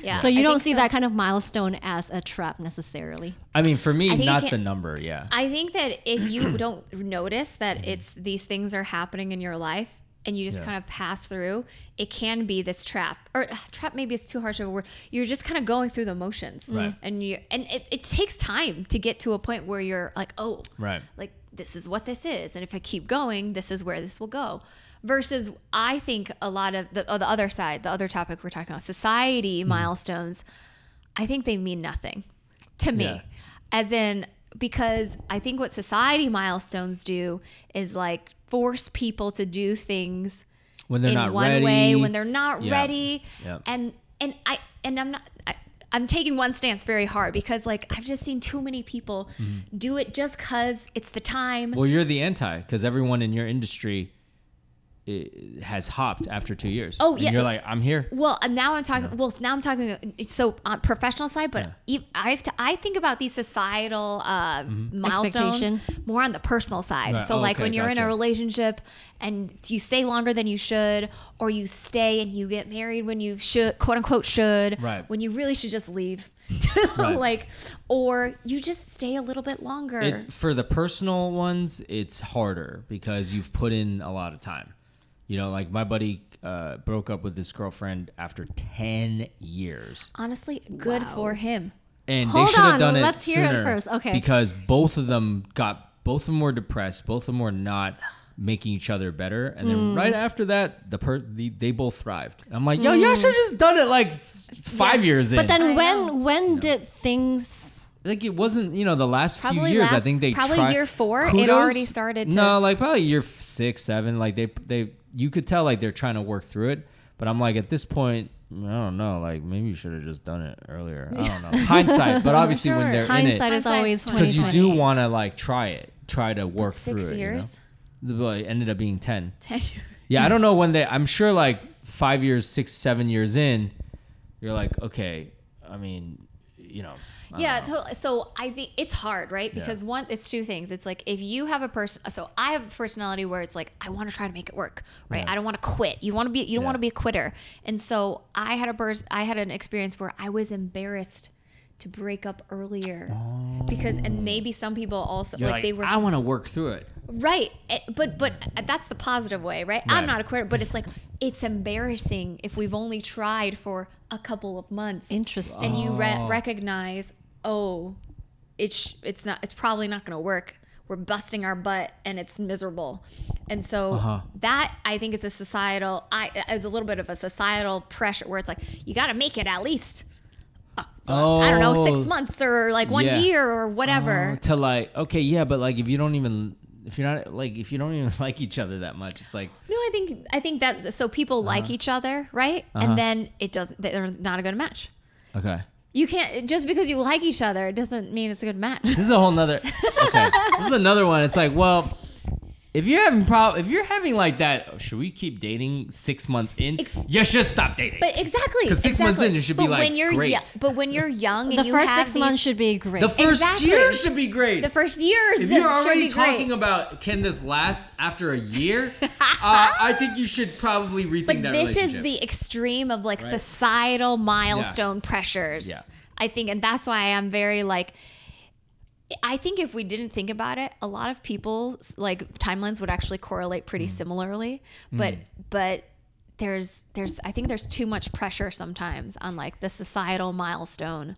[SPEAKER 4] yeah.
[SPEAKER 3] So you
[SPEAKER 4] I
[SPEAKER 3] don't see
[SPEAKER 4] so.
[SPEAKER 3] that kind of milestone as a trap necessarily.
[SPEAKER 2] I mean, for me,
[SPEAKER 4] I think you
[SPEAKER 2] not
[SPEAKER 4] can't-
[SPEAKER 2] the number. Yeah.
[SPEAKER 4] I think that if you don't notice that it's these things are happening in your life and you just
[SPEAKER 2] Yeah.
[SPEAKER 4] kind of pass through, it can be this trap. Or uh, trap maybe is too harsh of a word. You're just kind of going through the motions.
[SPEAKER 2] Right.
[SPEAKER 4] And you and it, it takes time to get to a point where you're like, oh,
[SPEAKER 2] Right.
[SPEAKER 4] like this is what this is. And if I keep going, this is where this will go. Versus I think a lot of the, oh, the other side, the other topic we're talking about, society
[SPEAKER 2] Mm-hmm.
[SPEAKER 4] milestones, I think they mean nothing to me.
[SPEAKER 2] Yeah.
[SPEAKER 4] As in, because I think what society milestones do is like force people to do things
[SPEAKER 2] when they're
[SPEAKER 4] in
[SPEAKER 2] not
[SPEAKER 4] one
[SPEAKER 2] ready.
[SPEAKER 4] way when they're not
[SPEAKER 2] Yeah.
[SPEAKER 4] ready.
[SPEAKER 2] Yeah.
[SPEAKER 4] And and I and I'm not. I, I'm taking one stance very hard because like I've just seen too many people do it just cause it's the time.
[SPEAKER 2] Mm-hmm. Well, you're the anti because everyone in your industry has hopped after two years.
[SPEAKER 4] Oh,
[SPEAKER 2] And
[SPEAKER 4] yeah.
[SPEAKER 2] You're like, I'm here.
[SPEAKER 4] Well, now I'm talking. Well, now I'm talking. So on professional side, but ev- I have to. I think about these societal uh, milestones more on the personal side.
[SPEAKER 2] Mm-hmm. Right.
[SPEAKER 4] So
[SPEAKER 2] Oh,
[SPEAKER 4] like
[SPEAKER 2] okay,
[SPEAKER 4] when you're in a relationship and you stay longer than you should, or you stay and you get married when you should, quote unquote, should.
[SPEAKER 2] Right.
[SPEAKER 4] When you really should just leave.
[SPEAKER 2] Right.
[SPEAKER 4] like, or you just stay a little bit longer.
[SPEAKER 2] It, for the personal ones, it's harder because you've put in a lot of time. You know, like my buddy uh, broke up with his girlfriend after 10 years.
[SPEAKER 4] Honestly, good
[SPEAKER 3] Wow.
[SPEAKER 4] for him.
[SPEAKER 2] And
[SPEAKER 3] Hold
[SPEAKER 2] they should have done it
[SPEAKER 3] let's hear it
[SPEAKER 2] sooner
[SPEAKER 3] first. Okay.
[SPEAKER 2] Because both of them got, both of them were depressed. Both of them were not making each other better. And then right after that, the per the, they both thrived. I'm like, yo, y'all should have just done it like five years in.
[SPEAKER 3] But then
[SPEAKER 4] I
[SPEAKER 3] when
[SPEAKER 4] know.
[SPEAKER 3] when did things
[SPEAKER 2] like it wasn't you know the last few
[SPEAKER 4] Probably
[SPEAKER 2] years i think they
[SPEAKER 4] probably
[SPEAKER 2] tried-
[SPEAKER 4] year four, it already started to-
[SPEAKER 2] no like probably year six seven like they they you could tell like they're trying to work through it but i'm like at this point i don't know like maybe you should have just done it earlier i don't know hindsight but obviously when they're
[SPEAKER 3] hindsight
[SPEAKER 2] in it
[SPEAKER 3] is
[SPEAKER 4] Hindsight's
[SPEAKER 3] always
[SPEAKER 4] 20.
[SPEAKER 2] because you do want to like try it try to work
[SPEAKER 4] Six
[SPEAKER 2] through it
[SPEAKER 4] years.
[SPEAKER 2] you know? well, it ended up being 10
[SPEAKER 4] Ten.
[SPEAKER 2] yeah i don't know when they i'm sure like five years six seven years in you're like okay i mean you know
[SPEAKER 4] yeah
[SPEAKER 2] know.
[SPEAKER 4] totally. so i think it's hard right
[SPEAKER 2] Yeah.
[SPEAKER 4] because one it's two things it's like if you have a person so i have a personality where it's like i want to try to make it work right
[SPEAKER 2] Yeah.
[SPEAKER 4] i don't want to quit you want to be you don't
[SPEAKER 2] Yeah.
[SPEAKER 4] want to be a quitter and so i had a burst i had an experience where i was embarrassed to break up earlier because and maybe some people also like,
[SPEAKER 2] like,
[SPEAKER 4] they were
[SPEAKER 2] i want to work through it
[SPEAKER 4] Right. Eh, But but that's the positive way, right? I'm not a quitter, but it's like it's embarrassing if we've only tried for a couple of months.
[SPEAKER 3] Interesting.
[SPEAKER 4] And you re-
[SPEAKER 2] Oh.
[SPEAKER 4] recognize, oh, it's it's not it's probably not going to work. We're busting our butt and it's miserable. And so
[SPEAKER 2] Uh-huh.
[SPEAKER 4] that I think is a societal I is a little bit of a societal pressure where it's like you got to make it at least uh, I don't know, 6
[SPEAKER 2] Oh.
[SPEAKER 4] months or like 1
[SPEAKER 2] Yeah.
[SPEAKER 4] year or whatever.
[SPEAKER 2] Oh, to like okay yeah but like if you don't even if you're not like if you don't even like each other that much it's like
[SPEAKER 4] No, I think I think that so people like each other, right?
[SPEAKER 2] Uh-huh.
[SPEAKER 4] And then it doesn't. They're not a good match.
[SPEAKER 2] okay
[SPEAKER 4] You can't just because you like each other, it doesn't mean it's a good match.
[SPEAKER 2] this is a whole nother okay this is another one it's like well if you're having prob if you're having like that oh, should we keep dating six months in you should stop dating
[SPEAKER 4] But exactly,
[SPEAKER 2] 'Cause six months in, you should
[SPEAKER 4] but
[SPEAKER 2] be like,
[SPEAKER 4] when you're
[SPEAKER 2] great.
[SPEAKER 4] yo- but when you're young, and
[SPEAKER 3] the
[SPEAKER 4] you
[SPEAKER 3] first
[SPEAKER 4] have
[SPEAKER 3] six
[SPEAKER 4] these-
[SPEAKER 3] months should be great.
[SPEAKER 2] the first
[SPEAKER 4] Exactly.
[SPEAKER 2] year should be great
[SPEAKER 4] the first years,
[SPEAKER 2] if you're already
[SPEAKER 4] be great.
[SPEAKER 2] talking about can this last after a year uh, i think you should probably rethink
[SPEAKER 4] But
[SPEAKER 2] that
[SPEAKER 4] this is the extreme of like
[SPEAKER 2] Right.
[SPEAKER 4] societal milestone pressures.
[SPEAKER 2] Yeah.
[SPEAKER 4] I think, and that's why I'm very like. I think if we didn't think about it, a lot of people's like timelines would actually correlate pretty
[SPEAKER 2] Mm.
[SPEAKER 4] similarly. But but there's there's I think there's too much pressure sometimes on like the societal milestone.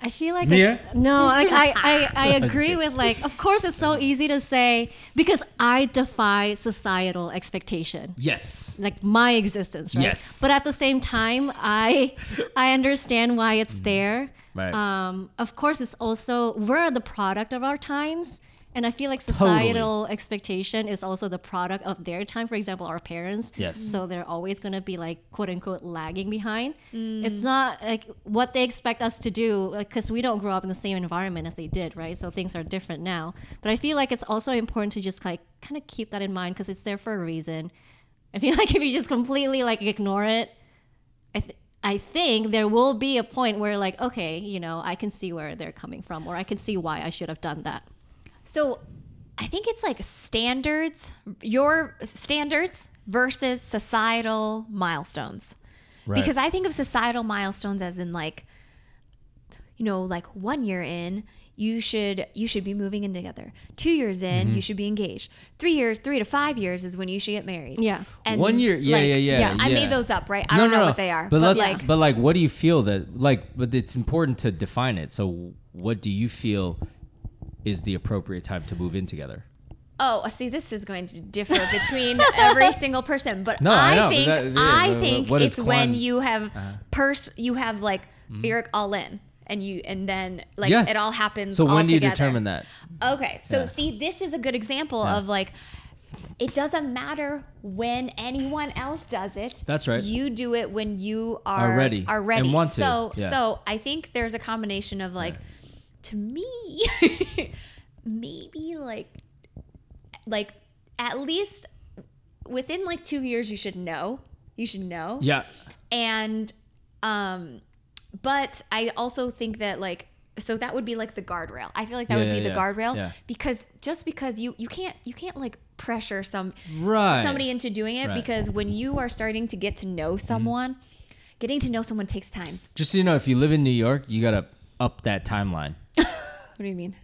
[SPEAKER 3] I feel like
[SPEAKER 2] Mia?
[SPEAKER 3] it's no, like I, I, I agree with like of course it's so easy to say because I defy societal expectation.
[SPEAKER 2] yes
[SPEAKER 3] Like my existence, right?
[SPEAKER 2] Yes.
[SPEAKER 3] But at the same time, I I understand why it's there.
[SPEAKER 2] Right.
[SPEAKER 3] Um, of course it's also we're the product of our times. And I feel like societal expectation is also the product of their time. For example, our parents.
[SPEAKER 2] Yes.
[SPEAKER 3] So they're always going to be like, quote unquote, lagging behind. Mm. It's not like what they expect us to do because we don't grow up in the same environment as they did, right? So things are different now. But I feel like it's also important to just like kind of keep that in mind because it's there for a reason. I feel like if you just completely like ignore it, I, th- I think there will be a point where like, okay, you know, I can see where they're coming from or I can see why I should have done that.
[SPEAKER 4] So I think it's like standards, your standards versus societal milestones.
[SPEAKER 2] Right.
[SPEAKER 4] Because I think of societal milestones as in like, you know, like one year in, you should you should be moving in together. Two years in,
[SPEAKER 2] Mm-hmm.
[SPEAKER 4] you should be engaged. Three years, three to five years is when you should get married.
[SPEAKER 3] Yeah.
[SPEAKER 4] And
[SPEAKER 2] One year- yeah, yeah, yeah,
[SPEAKER 4] I
[SPEAKER 2] yeah.
[SPEAKER 4] made those up, right? I don't know what they are,
[SPEAKER 2] But,
[SPEAKER 4] but, like,
[SPEAKER 2] but like, what do you feel that like? But it's important to define it. So, what do you feel is the appropriate time to move in together?
[SPEAKER 4] Oh, see, this is going to differ between every single person, but
[SPEAKER 2] No, I
[SPEAKER 4] I,
[SPEAKER 2] know, but
[SPEAKER 4] think
[SPEAKER 2] that- yeah,
[SPEAKER 4] I
[SPEAKER 2] but
[SPEAKER 4] think
[SPEAKER 2] what is
[SPEAKER 4] it's when you have
[SPEAKER 2] uh-huh.
[SPEAKER 4] pers you have like mm-hmm. you're all in, and you and then like
[SPEAKER 2] yes,
[SPEAKER 4] it all happens.
[SPEAKER 2] So
[SPEAKER 4] all
[SPEAKER 2] when do you determine that?
[SPEAKER 4] Okay, so
[SPEAKER 2] Yeah.
[SPEAKER 4] see, this is a good example
[SPEAKER 2] Yeah.
[SPEAKER 4] of like. It doesn't matter when anyone else does it.
[SPEAKER 2] That's right.
[SPEAKER 4] You do it when you are
[SPEAKER 2] Are ready
[SPEAKER 4] Are ready.
[SPEAKER 2] and want to.
[SPEAKER 4] So
[SPEAKER 2] Yeah.
[SPEAKER 4] so I think there's a combination of like, to me, maybe like like at least within like two years you should know you should know
[SPEAKER 2] Yeah,
[SPEAKER 4] and um but i also think that like so that would be like the guardrail i feel like that
[SPEAKER 2] Yeah,
[SPEAKER 4] would be
[SPEAKER 2] yeah,
[SPEAKER 4] the guardrail
[SPEAKER 2] Yeah.
[SPEAKER 4] because just because you you can't you can't like pressure some
[SPEAKER 2] right.
[SPEAKER 4] somebody into doing it
[SPEAKER 2] Right. Mm-hmm.
[SPEAKER 4] because when you are starting to get to know someone getting to know someone takes time
[SPEAKER 2] Just so you know, if you live in New York, you gotta up that timeline.
[SPEAKER 4] what do you mean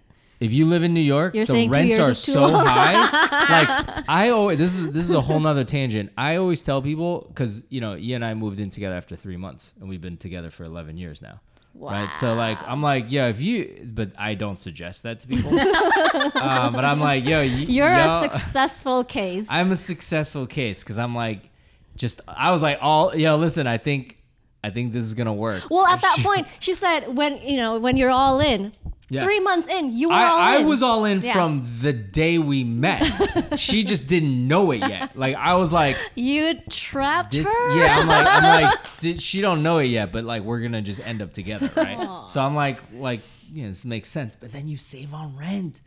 [SPEAKER 2] If you live in New York,
[SPEAKER 3] You're
[SPEAKER 2] the
[SPEAKER 3] saying two
[SPEAKER 2] rents
[SPEAKER 3] years
[SPEAKER 2] are
[SPEAKER 3] is too
[SPEAKER 2] so
[SPEAKER 3] long.
[SPEAKER 2] high. like I always this is this is a whole nother tangent. I always tell people because you know you and I moved in together after three months, and we've been together for eleven years now. Right. So like I'm like yeah if you but I don't suggest that to people. um, but I'm like yo you,
[SPEAKER 3] You're
[SPEAKER 2] yo,
[SPEAKER 3] a successful case.
[SPEAKER 2] I'm a successful case because I'm like just I was like all yo listen I think I think this is gonna work.
[SPEAKER 3] well, at that point, she said, when you know, when you're all in,
[SPEAKER 2] Yeah.
[SPEAKER 3] three months in, you were all
[SPEAKER 2] I, I
[SPEAKER 3] in.
[SPEAKER 2] was all in
[SPEAKER 4] Yeah.
[SPEAKER 2] from the day we met. she just didn't know it yet. Like I was like,
[SPEAKER 3] you trapped
[SPEAKER 2] this.
[SPEAKER 3] her.
[SPEAKER 2] Yeah, I'm like, I'm like, did, she don't know it yet, but like we're gonna just end up together, right? So I'm like, like, yeah, this makes sense. But then you save on rent.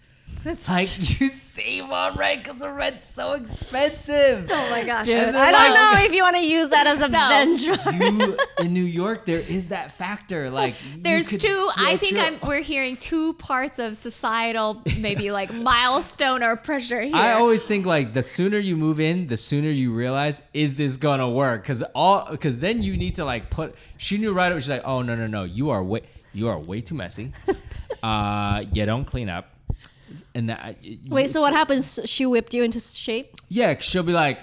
[SPEAKER 2] Like you save on rent because the rent's so expensive.
[SPEAKER 4] oh my gosh
[SPEAKER 3] Dude, I
[SPEAKER 2] then,
[SPEAKER 3] don't know if you want to use that as a
[SPEAKER 4] So-
[SPEAKER 3] benchmark.
[SPEAKER 2] You in New York, there is that factor. Like
[SPEAKER 4] There's
[SPEAKER 2] could
[SPEAKER 4] two. I think
[SPEAKER 2] your-
[SPEAKER 4] I'm. We're hearing two parts of societal, maybe like milestone or pressure here.
[SPEAKER 2] I always think like the sooner you move in, the sooner you realize is this gonna work? Because all because then you need to like put. She knew right away. She's like, oh no no no, you are way you are way too messy. uh, you don't clean up. And that
[SPEAKER 3] Wait, so what happens? She whipped you into shape?
[SPEAKER 2] Yeah, she'll be like,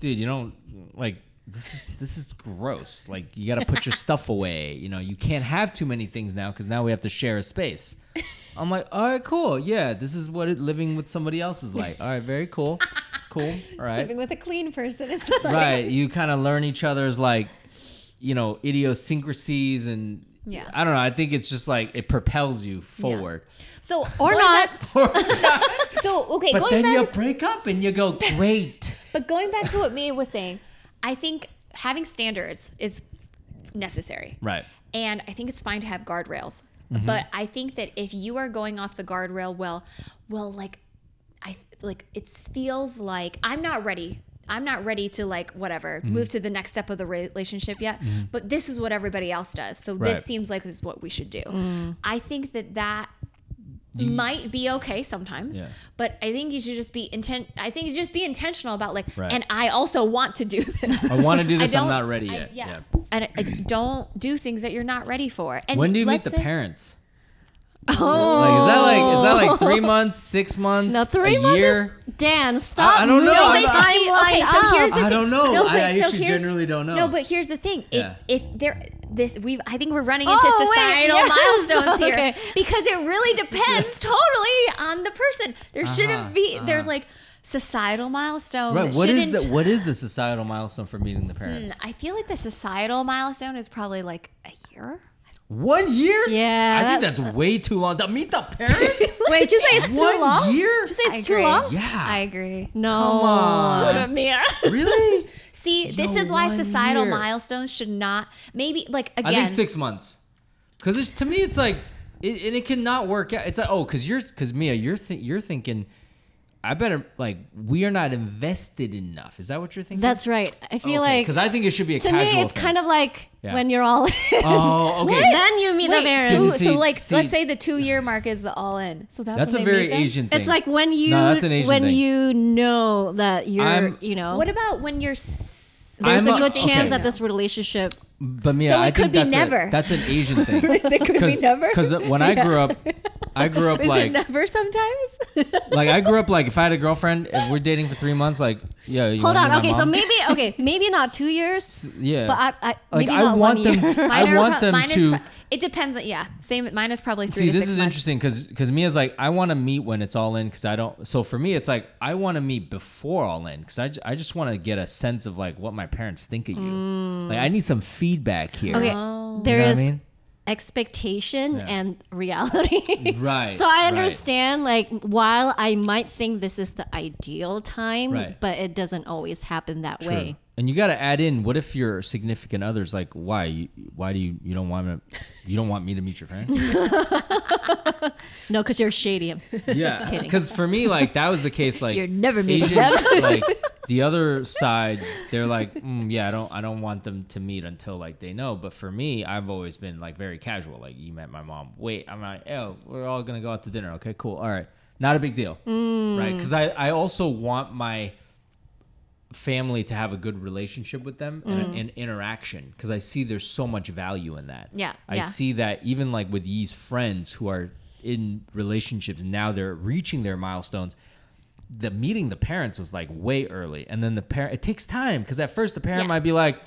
[SPEAKER 2] dude, you don't like this is this is gross. Like you got to put your stuff away. You know, you can't have too many things now because now we have to share a space. I'm like, all right, cool. Yeah, this is what it, living with somebody else is like. All right, very cool, cool. All right,
[SPEAKER 4] living with a clean person is like,
[SPEAKER 2] right. You kind of learn each other's like, you know, idiosyncrasies and.
[SPEAKER 4] Yeah.
[SPEAKER 2] I don't know. I think it's just like it propels you forward.
[SPEAKER 4] So
[SPEAKER 3] Or not.
[SPEAKER 4] back- so okay,
[SPEAKER 2] but
[SPEAKER 4] going
[SPEAKER 2] then
[SPEAKER 4] back.
[SPEAKER 2] you break up and you go, great.
[SPEAKER 4] But going back to what Mia was saying, I think having standards is necessary.
[SPEAKER 2] Right.
[SPEAKER 4] And I think it's fine to have guardrails.
[SPEAKER 2] Mm-hmm.
[SPEAKER 4] But I think that if you are going off the guardrail, well, well, like, I like it feels like I'm not ready. I'm not ready to like whatever
[SPEAKER 2] Mm-hmm.
[SPEAKER 4] move to the next step of the relationship yet. But this is what everybody else does, so
[SPEAKER 2] Right.
[SPEAKER 4] this seems like this is what we should do. I think that that might be okay sometimes,
[SPEAKER 2] Yeah.
[SPEAKER 4] but I think you should just be intent. I think you should just be intentional about like,
[SPEAKER 2] Right.
[SPEAKER 4] and I also want to do this.
[SPEAKER 2] I want to do this. I'm not ready
[SPEAKER 4] I-
[SPEAKER 2] yet.
[SPEAKER 4] yeah.
[SPEAKER 2] yeah.
[SPEAKER 4] And I, I don't do things that you're not ready for. And
[SPEAKER 2] When do you meet the
[SPEAKER 4] say-
[SPEAKER 2] parents?
[SPEAKER 3] Oh.
[SPEAKER 2] Like is that like is that like three months, six months,
[SPEAKER 3] No, three
[SPEAKER 2] a
[SPEAKER 3] months
[SPEAKER 2] year?
[SPEAKER 3] is Dan. Stop.
[SPEAKER 2] I don't know.
[SPEAKER 3] moving
[SPEAKER 2] I'm
[SPEAKER 3] the
[SPEAKER 2] not-
[SPEAKER 4] See,
[SPEAKER 3] timeline
[SPEAKER 4] okay, so here's the
[SPEAKER 2] I
[SPEAKER 4] thing.
[SPEAKER 2] don't know.
[SPEAKER 4] No,
[SPEAKER 2] I
[SPEAKER 4] but
[SPEAKER 2] actually
[SPEAKER 4] so here's-
[SPEAKER 2] generally don't know.
[SPEAKER 4] No, but here's the thing. If
[SPEAKER 2] Yeah.
[SPEAKER 4] if there this we I think we're running into
[SPEAKER 3] Oh, wait,
[SPEAKER 4] societal
[SPEAKER 3] yes.
[SPEAKER 4] milestones here
[SPEAKER 3] Okay.
[SPEAKER 4] because it really depends totally on the person. There
[SPEAKER 2] Uh-huh,
[SPEAKER 4] shouldn't be there's
[SPEAKER 2] uh-huh.
[SPEAKER 4] like societal milestone.
[SPEAKER 2] right.
[SPEAKER 4] that
[SPEAKER 2] What is
[SPEAKER 4] shouldn't-
[SPEAKER 2] the what is the societal milestone for meeting the parents?
[SPEAKER 4] Hmm, I feel like the societal milestone is probably like a year.
[SPEAKER 2] One year?
[SPEAKER 3] Yeah,
[SPEAKER 2] I think
[SPEAKER 3] that's-
[SPEAKER 2] that's way too long. To meet the parents?
[SPEAKER 3] Wait, did you say it's too
[SPEAKER 2] One
[SPEAKER 3] long?
[SPEAKER 2] year?
[SPEAKER 3] Did you say
[SPEAKER 4] I
[SPEAKER 3] it's too
[SPEAKER 4] agree.
[SPEAKER 3] long?
[SPEAKER 2] yeah.
[SPEAKER 4] I agree.
[SPEAKER 3] No.
[SPEAKER 2] Come on.
[SPEAKER 4] What up, Mia?
[SPEAKER 2] really?
[SPEAKER 4] See, this
[SPEAKER 2] Yo,
[SPEAKER 4] is why
[SPEAKER 2] one
[SPEAKER 4] societal
[SPEAKER 2] year.
[SPEAKER 4] milestones should not maybe like again.
[SPEAKER 2] I think six months. Because to me, it's like, it, and it cannot work out. It's like, oh, because you're, because Mia, you're, th- you're thinking, I better like we are not invested enough. Is that what you're thinking?
[SPEAKER 3] That's right. I feel like
[SPEAKER 2] because I think it should be a
[SPEAKER 3] to
[SPEAKER 2] casual.
[SPEAKER 3] me it's
[SPEAKER 2] thing.
[SPEAKER 3] kind of like
[SPEAKER 2] Yeah.
[SPEAKER 3] when you're all in.
[SPEAKER 2] Oh, okay.
[SPEAKER 3] then you meet the
[SPEAKER 4] Wait,
[SPEAKER 3] parents.
[SPEAKER 4] so,
[SPEAKER 2] See,
[SPEAKER 4] so like
[SPEAKER 2] see.
[SPEAKER 4] let's say the two year mark is the all in. So that's,
[SPEAKER 2] That's
[SPEAKER 4] when
[SPEAKER 2] a
[SPEAKER 4] they
[SPEAKER 2] very? Asian thing.
[SPEAKER 3] It's like when you
[SPEAKER 2] No, that's an Asian
[SPEAKER 3] when
[SPEAKER 2] thing.
[SPEAKER 3] you know that you're
[SPEAKER 2] I'm-
[SPEAKER 3] you know
[SPEAKER 4] What about when you're
[SPEAKER 3] there's
[SPEAKER 2] I'm
[SPEAKER 3] a
[SPEAKER 2] a-
[SPEAKER 3] good chance
[SPEAKER 2] okay.
[SPEAKER 3] that this relationship
[SPEAKER 2] But Mia,
[SPEAKER 4] So
[SPEAKER 2] I
[SPEAKER 4] could
[SPEAKER 2] think
[SPEAKER 4] be
[SPEAKER 2] that's
[SPEAKER 4] never.
[SPEAKER 2] A, that's an Asian thing.
[SPEAKER 4] it could be never.
[SPEAKER 2] Because when I grew up, I grew up
[SPEAKER 4] Is
[SPEAKER 2] like
[SPEAKER 4] it never sometimes?
[SPEAKER 2] like I grew up like if I had a girlfriend, if we're dating for three months, like yeah. You
[SPEAKER 3] Hold on. Okay, so maybe okay, maybe not 2 years,
[SPEAKER 2] yeah.
[SPEAKER 3] but I, I
[SPEAKER 2] like
[SPEAKER 3] maybe
[SPEAKER 2] I want
[SPEAKER 3] one
[SPEAKER 2] them.
[SPEAKER 3] year.
[SPEAKER 2] I want them to.
[SPEAKER 4] pro- it depends. Yeah, same. Mine is probably three
[SPEAKER 2] See, this is
[SPEAKER 4] months.
[SPEAKER 2] interesting because because Mia's like I want to meet when it's all in because I don't. So for me, it's like I want to meet before all in because I, I just want to get a sense of like what my parents think of you. Mm. Like I need some feedback here.
[SPEAKER 3] Okay,
[SPEAKER 4] Oh.
[SPEAKER 3] there
[SPEAKER 2] You know
[SPEAKER 3] is
[SPEAKER 2] I mean?
[SPEAKER 3] expectation
[SPEAKER 2] Yeah.
[SPEAKER 3] and reality.
[SPEAKER 2] Right,
[SPEAKER 3] so I
[SPEAKER 2] right.
[SPEAKER 3] understand like while I might think this is the ideal time,
[SPEAKER 2] Right.
[SPEAKER 3] but it doesn't always happen that
[SPEAKER 2] True.
[SPEAKER 3] way.
[SPEAKER 2] And you got to add in what if your significant other's like, why? You, why do you you don't want to you don't want me to meet your parents?
[SPEAKER 3] No, because you're shady. I'm s-
[SPEAKER 2] Yeah,
[SPEAKER 3] Kidding.
[SPEAKER 2] because for me, like that was the case. Like
[SPEAKER 4] You're never meeting
[SPEAKER 2] Asian,
[SPEAKER 4] them.
[SPEAKER 2] like the other side, they're like, mm, yeah, I don't, I don't want them to meet until like they know. But for me, I've always been like very casual. Like you met my mom. Wait, I'm like, oh, we're all gonna go out to dinner. Okay, cool. All right, not a big deal,
[SPEAKER 3] Mm.
[SPEAKER 2] right? Because I, I also want my family to have a good relationship with them and
[SPEAKER 3] Mm.
[SPEAKER 2] an interaction because I see there's so much value in that.
[SPEAKER 4] Yeah,
[SPEAKER 2] I
[SPEAKER 4] yeah.
[SPEAKER 2] see that even like with these friends who are in relationships now they're reaching their milestones. The meeting the parents was like way early, and then the parent it takes time because at first the parent
[SPEAKER 4] Yes.
[SPEAKER 2] might be like,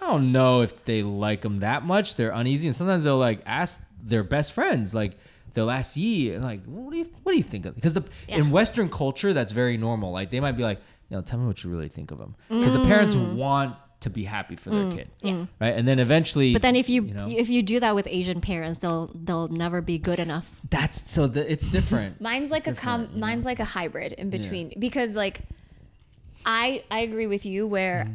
[SPEAKER 2] I don't know if they like them that much. They're uneasy, and sometimes they'll like ask their best friends like. They'll ask ye like, what do you what do you think of? Because the
[SPEAKER 4] Yeah.
[SPEAKER 2] in Western culture, that's very normal. Like they might be like, you know, tell me what you really think of them, because the mm. parents want to be happy for their mm. kid, right? And then eventually,
[SPEAKER 3] But then if you,
[SPEAKER 2] know,
[SPEAKER 3] if you do that with Asian parents, they'll they'll never be good enough.
[SPEAKER 2] that's so the, it's different.
[SPEAKER 4] Mine's like a com-
[SPEAKER 2] different, know?
[SPEAKER 4] mine's like a hybrid in between because like I I agree with you where mm-hmm.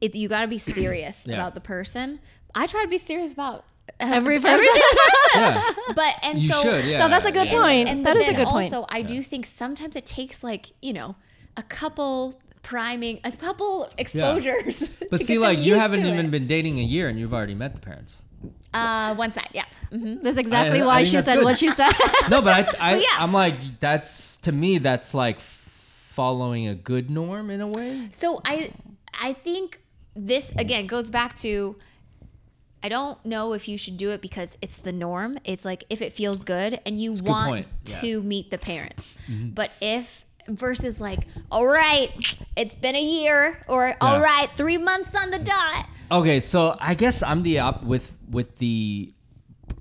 [SPEAKER 4] it you got to be serious.
[SPEAKER 2] Yeah.
[SPEAKER 4] about the person. I try to be serious about
[SPEAKER 3] Every person.
[SPEAKER 4] everything,
[SPEAKER 2] yeah,
[SPEAKER 4] but and
[SPEAKER 2] you
[SPEAKER 4] so
[SPEAKER 2] should. Yeah,
[SPEAKER 3] No, that's a good
[SPEAKER 2] yeah.
[SPEAKER 3] point.
[SPEAKER 4] and
[SPEAKER 3] That
[SPEAKER 4] but
[SPEAKER 3] is a
[SPEAKER 4] then
[SPEAKER 3] good point.
[SPEAKER 4] Also, I do think sometimes it takes like you know a couple priming, a couple exposures.
[SPEAKER 2] But see, like you haven't even
[SPEAKER 4] it.
[SPEAKER 2] been dating a year, and you've already met the parents.
[SPEAKER 4] uh, one side, yeah. hmm
[SPEAKER 3] That's exactly
[SPEAKER 2] I
[SPEAKER 3] why
[SPEAKER 2] think
[SPEAKER 3] she said
[SPEAKER 2] good.
[SPEAKER 3] what she said.
[SPEAKER 2] No, but I, I
[SPEAKER 4] Well, yeah.
[SPEAKER 2] I'm like that's to me that's like following a good norm in a way.
[SPEAKER 4] So I I think this again goes back to I don't know if you should do it because it's the norm. It's like if it feels good and you
[SPEAKER 2] a good
[SPEAKER 4] want
[SPEAKER 2] point. Yeah. Mm-hmm.
[SPEAKER 4] to meet the parents. But if versus like, all right, it's been a year or all
[SPEAKER 2] Yeah.
[SPEAKER 4] right, 3 months on the dot.
[SPEAKER 2] Okay, so I guess I'm the up with with the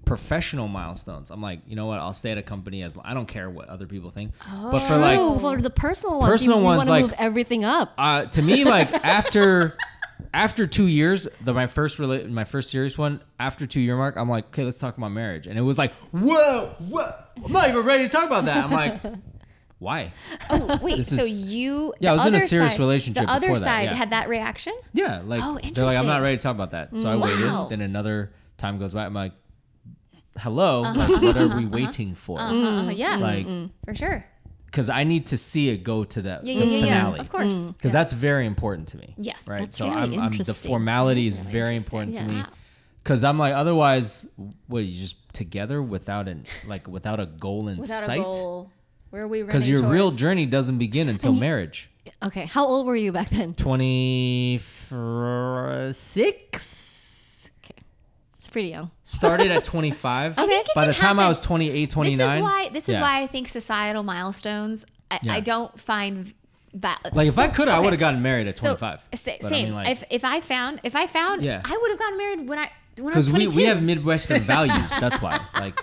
[SPEAKER 2] professional milestones. I'm like, you know what? I'll stay at a company as I don't care what other people think. But for like
[SPEAKER 3] True, for the personal ones,
[SPEAKER 2] Personal
[SPEAKER 3] you, you
[SPEAKER 2] ones,
[SPEAKER 3] want to
[SPEAKER 2] like-
[SPEAKER 3] move everything up.
[SPEAKER 2] uh, to me, like after after two years, the my first rela- my first serious one, after two year mark, I'm like, okay, let's talk about marriage, and it was like, whoa, what? I'm not even ready to talk about that. I'm like, why?
[SPEAKER 4] Oh, wait.
[SPEAKER 2] This
[SPEAKER 4] so you
[SPEAKER 2] Yeah, I was in a serious
[SPEAKER 4] side-
[SPEAKER 2] relationship
[SPEAKER 4] The other
[SPEAKER 2] before that,
[SPEAKER 4] side
[SPEAKER 2] yeah.
[SPEAKER 4] had that reaction?
[SPEAKER 2] Yeah, like
[SPEAKER 4] Oh,
[SPEAKER 2] they're like, I'm not ready to talk about that. So I
[SPEAKER 4] Wow.
[SPEAKER 2] waited. Then another time goes by. I'm like, hello, uh-huh, like, what are uh-huh, we uh-huh. waiting for?
[SPEAKER 4] Uh, yeah.
[SPEAKER 2] Like, mm-hmm, mm-hmm,
[SPEAKER 4] for sure.
[SPEAKER 2] because I need to see it go to the,
[SPEAKER 4] Yeah,
[SPEAKER 2] the
[SPEAKER 4] yeah,
[SPEAKER 2] finale.
[SPEAKER 4] Of course. Mm.
[SPEAKER 2] because that's very important to me.
[SPEAKER 4] Yes.
[SPEAKER 2] right.
[SPEAKER 3] That's
[SPEAKER 2] so I'm, I'm the formality is
[SPEAKER 4] is really
[SPEAKER 2] very important to me. Because I'm like, otherwise, what you just together without an like without a goal in
[SPEAKER 4] Without
[SPEAKER 2] sight?
[SPEAKER 4] Where are we running
[SPEAKER 2] Because your real journey doesn't begin until marriage.
[SPEAKER 3] Okay, how old were you back then?
[SPEAKER 2] Twenty six. Okay.
[SPEAKER 3] It's pretty young.
[SPEAKER 2] Started at 25.
[SPEAKER 4] okay.
[SPEAKER 2] By the time I was 28, 29.
[SPEAKER 4] This is why. This is
[SPEAKER 2] yeah.
[SPEAKER 4] why I think societal milestones. I,
[SPEAKER 2] Yeah.
[SPEAKER 4] I don't find that.
[SPEAKER 2] Like if I could, I would have gotten married at 25.
[SPEAKER 4] sa-
[SPEAKER 2] But I
[SPEAKER 4] same.
[SPEAKER 2] mean, like-
[SPEAKER 4] if if I found if I found,
[SPEAKER 2] Yeah.
[SPEAKER 4] I would have gotten married when I when I was
[SPEAKER 2] because we, we have Midwestern values. That's why. Like,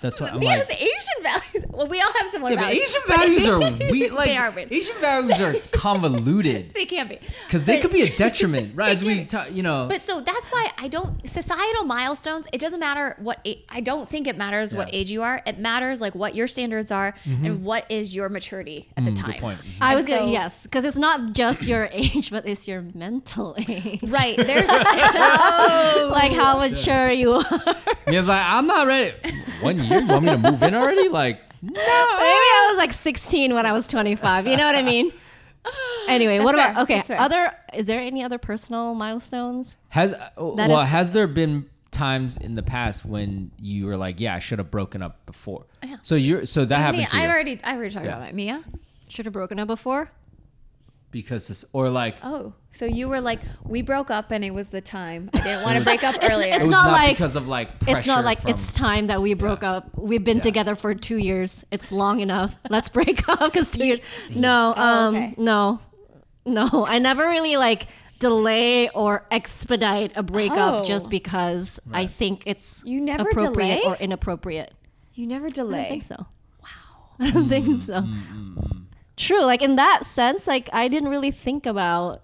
[SPEAKER 2] that's why I'm
[SPEAKER 4] He
[SPEAKER 2] like,
[SPEAKER 4] has Asian values. Well, we all have similar
[SPEAKER 2] Yeah, but
[SPEAKER 4] values.
[SPEAKER 2] Asian values are weird. Like
[SPEAKER 4] They are weird.
[SPEAKER 2] Asian values are convoluted
[SPEAKER 4] They can't be
[SPEAKER 2] because they could be a detriment, right? As we,
[SPEAKER 4] can.
[SPEAKER 2] ta- you know.
[SPEAKER 4] But so that's why I don't societal milestones. It doesn't matter what I don't think it matters what
[SPEAKER 2] Yeah. Mm-hmm.
[SPEAKER 4] age you are. It matters like what your standards are and what is your maturity at the time.
[SPEAKER 2] Mm, good point.
[SPEAKER 3] I
[SPEAKER 4] And
[SPEAKER 3] was gonna yes, because it's not just your age, but it's your mental age.
[SPEAKER 4] Right. There's
[SPEAKER 3] like how mature you are.
[SPEAKER 2] He was like, I'm not ready. One year? You want me to move in already? Like, no.
[SPEAKER 3] Maybe I was like 16 when I was 25. You know what I mean? Anyway, what
[SPEAKER 4] That's
[SPEAKER 3] about okay? Other is there any other personal milestones?
[SPEAKER 2] Has uh, well,
[SPEAKER 3] is-
[SPEAKER 2] has there been times in the past when you were like, yeah, I should have broken up before? Yeah. So you're so that happened
[SPEAKER 4] Mia,
[SPEAKER 2] to you
[SPEAKER 4] I've already I've already talked
[SPEAKER 2] Yeah.
[SPEAKER 4] about that. Mia.
[SPEAKER 3] Should have broken up before.
[SPEAKER 2] Because this, or like
[SPEAKER 4] Oh, so you were like, we broke up and it was the time. I didn't want to break up earlier.
[SPEAKER 2] it
[SPEAKER 3] it's
[SPEAKER 2] was
[SPEAKER 3] not
[SPEAKER 2] not,
[SPEAKER 3] like-
[SPEAKER 2] because of like pressure
[SPEAKER 3] It's not like
[SPEAKER 2] from,
[SPEAKER 3] it's time that we broke
[SPEAKER 2] Yeah.
[SPEAKER 3] up. We've been
[SPEAKER 2] Yeah.
[SPEAKER 3] together for two years. It's long enough. Let's break up because two years. No,
[SPEAKER 4] Oh,
[SPEAKER 3] um,
[SPEAKER 4] okay.
[SPEAKER 3] no, no. I never really like delay or expedite a breakup
[SPEAKER 4] Oh.
[SPEAKER 3] just because I think it's
[SPEAKER 4] You never
[SPEAKER 3] appropriate
[SPEAKER 4] delay?
[SPEAKER 3] or inappropriate.
[SPEAKER 4] you never delay
[SPEAKER 3] I
[SPEAKER 4] delay.
[SPEAKER 3] don't think so. Wow. I don't think so. True. Like in that sense, like I didn't really think about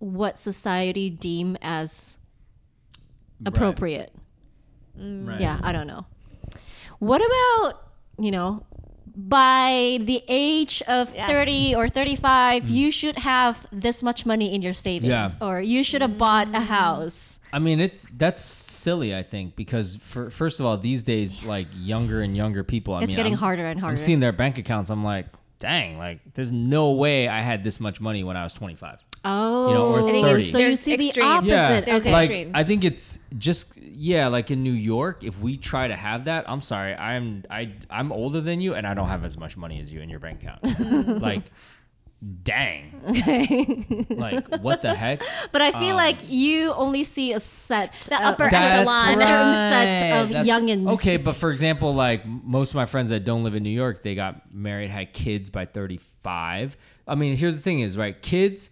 [SPEAKER 3] what society deem as appropriate. Mm.
[SPEAKER 2] Right.
[SPEAKER 3] Yeah, I don't know. What about, you know, by the age of
[SPEAKER 4] Yes.
[SPEAKER 3] 30 or 35, mm. you should have this much money in your savings
[SPEAKER 2] Yeah.
[SPEAKER 3] or you should have bought a mm. house.
[SPEAKER 2] I mean, it's that's silly. I think because for first of all, these days, like younger and younger people, I
[SPEAKER 3] It's
[SPEAKER 2] mean,
[SPEAKER 3] getting
[SPEAKER 2] I'm-
[SPEAKER 3] harder and harder.
[SPEAKER 2] I'm seeing their bank accounts. I'm like, dang, like there's no way I had this much money when I was 25.
[SPEAKER 3] Oh,
[SPEAKER 2] You know, or oh. I think 30.
[SPEAKER 3] so you
[SPEAKER 4] There's
[SPEAKER 3] see the opposite.
[SPEAKER 2] Yeah,
[SPEAKER 4] There's
[SPEAKER 3] okay.
[SPEAKER 2] like
[SPEAKER 4] extremes.
[SPEAKER 2] I think it's just yeah, like in New York, if we try to have that, I'm sorry, I'm I I'm older than you, and I don't have as much money as you in your bank account. like, dang, like what the heck?
[SPEAKER 3] But I feel
[SPEAKER 2] Um,
[SPEAKER 3] like you only see a set,
[SPEAKER 4] The upper echelon.
[SPEAKER 3] a certain set of
[SPEAKER 2] That's-
[SPEAKER 3] youngins.
[SPEAKER 2] Okay, but for example, like most of my friends that don't live in New York, they got married, had kids by 35. I mean, here's the thing is, right? Kids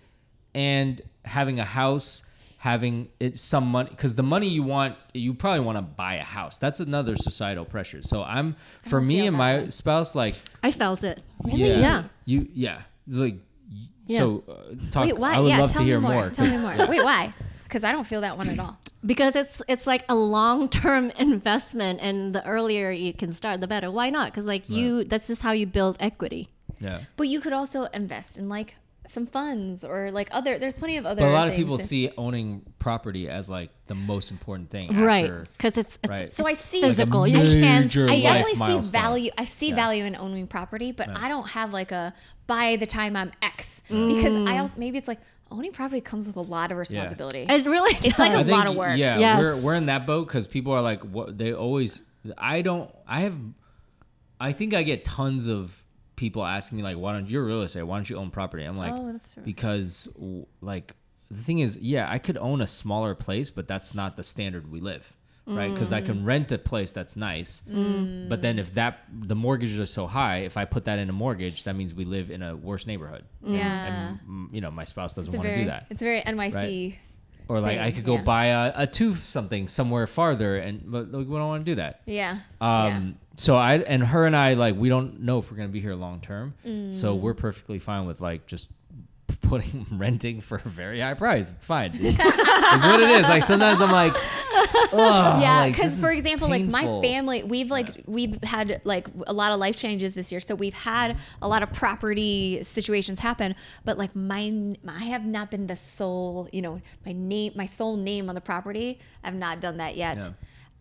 [SPEAKER 2] and having a house, having it some money cuz the money you want, you probably want to buy a house. That's another societal pressure. So I'm for me and my
[SPEAKER 4] way.
[SPEAKER 2] spouse like
[SPEAKER 3] I felt it.
[SPEAKER 2] yeah.
[SPEAKER 3] Yeah.
[SPEAKER 2] You yeah. Like y-
[SPEAKER 3] Yeah.
[SPEAKER 2] so uh, talk
[SPEAKER 4] Wait, why?
[SPEAKER 2] I would
[SPEAKER 4] yeah,
[SPEAKER 2] love to hear
[SPEAKER 4] more.
[SPEAKER 2] more.
[SPEAKER 4] Tell me more. Wait, why? Because I don't feel that one at all.
[SPEAKER 3] because it's it's like a long term investment, and the earlier you can start, the better. Why not? Because like you, that's just how you build equity.
[SPEAKER 2] yeah.
[SPEAKER 4] But you could also invest in like some funds or like other. There's plenty of other.
[SPEAKER 2] But a lot of people see owning property as like the most important thing.
[SPEAKER 3] Right. Because it's, it's
[SPEAKER 2] Right.
[SPEAKER 4] So I
[SPEAKER 3] it's
[SPEAKER 4] see- Like
[SPEAKER 3] physical. you can't.
[SPEAKER 4] I definitely see
[SPEAKER 2] milestone.
[SPEAKER 4] value. I see
[SPEAKER 2] Yeah.
[SPEAKER 4] value in owning property, but I don't have like a by the time I'm X because
[SPEAKER 3] Mm.
[SPEAKER 4] I also maybe it's like owning property comes with a lot of responsibility.
[SPEAKER 3] It really
[SPEAKER 4] It's like a
[SPEAKER 3] does.
[SPEAKER 2] I
[SPEAKER 4] lot of work.
[SPEAKER 2] Yeah,
[SPEAKER 3] Yes.
[SPEAKER 2] we're we're in that boat because people are like, what they always. I don't. I have. I think I get tons of people asking me like, why don't you're real estate? Why don't you own property? I'm like,
[SPEAKER 4] Oh,
[SPEAKER 2] because like the thing is, yeah, I could own a smaller place, but that's not the standard we live. Right, because I
[SPEAKER 4] Mm.
[SPEAKER 2] can rent a place that's nice, but then if that the mortgages are so high, if I put that in a mortgage, that means we live in a worse neighborhood.
[SPEAKER 4] yeah,
[SPEAKER 2] and mm, you know my spouse doesn't want to do that.
[SPEAKER 4] it's very NYC.
[SPEAKER 2] Or like I could go
[SPEAKER 4] yeah.
[SPEAKER 2] buy a, a two something somewhere farther, and but like, we don't want to do that.
[SPEAKER 4] Yeah.
[SPEAKER 2] Um, so I and her and I like we don't know if we're gonna be here long term, so
[SPEAKER 4] Mm.
[SPEAKER 2] we're perfectly fine with like just putting renting for a very high price. It's fine. It's, it's what it is. Like sometimes I'm like,
[SPEAKER 4] yeah
[SPEAKER 2] like,
[SPEAKER 4] because
[SPEAKER 2] this
[SPEAKER 4] for
[SPEAKER 2] is
[SPEAKER 4] example like my family we've like we've had like a lot of life changes this year so we've had a lot of property situations happen but like my i have not been the sole you know my name my sole name on the property i've not done that yet
[SPEAKER 2] Yeah.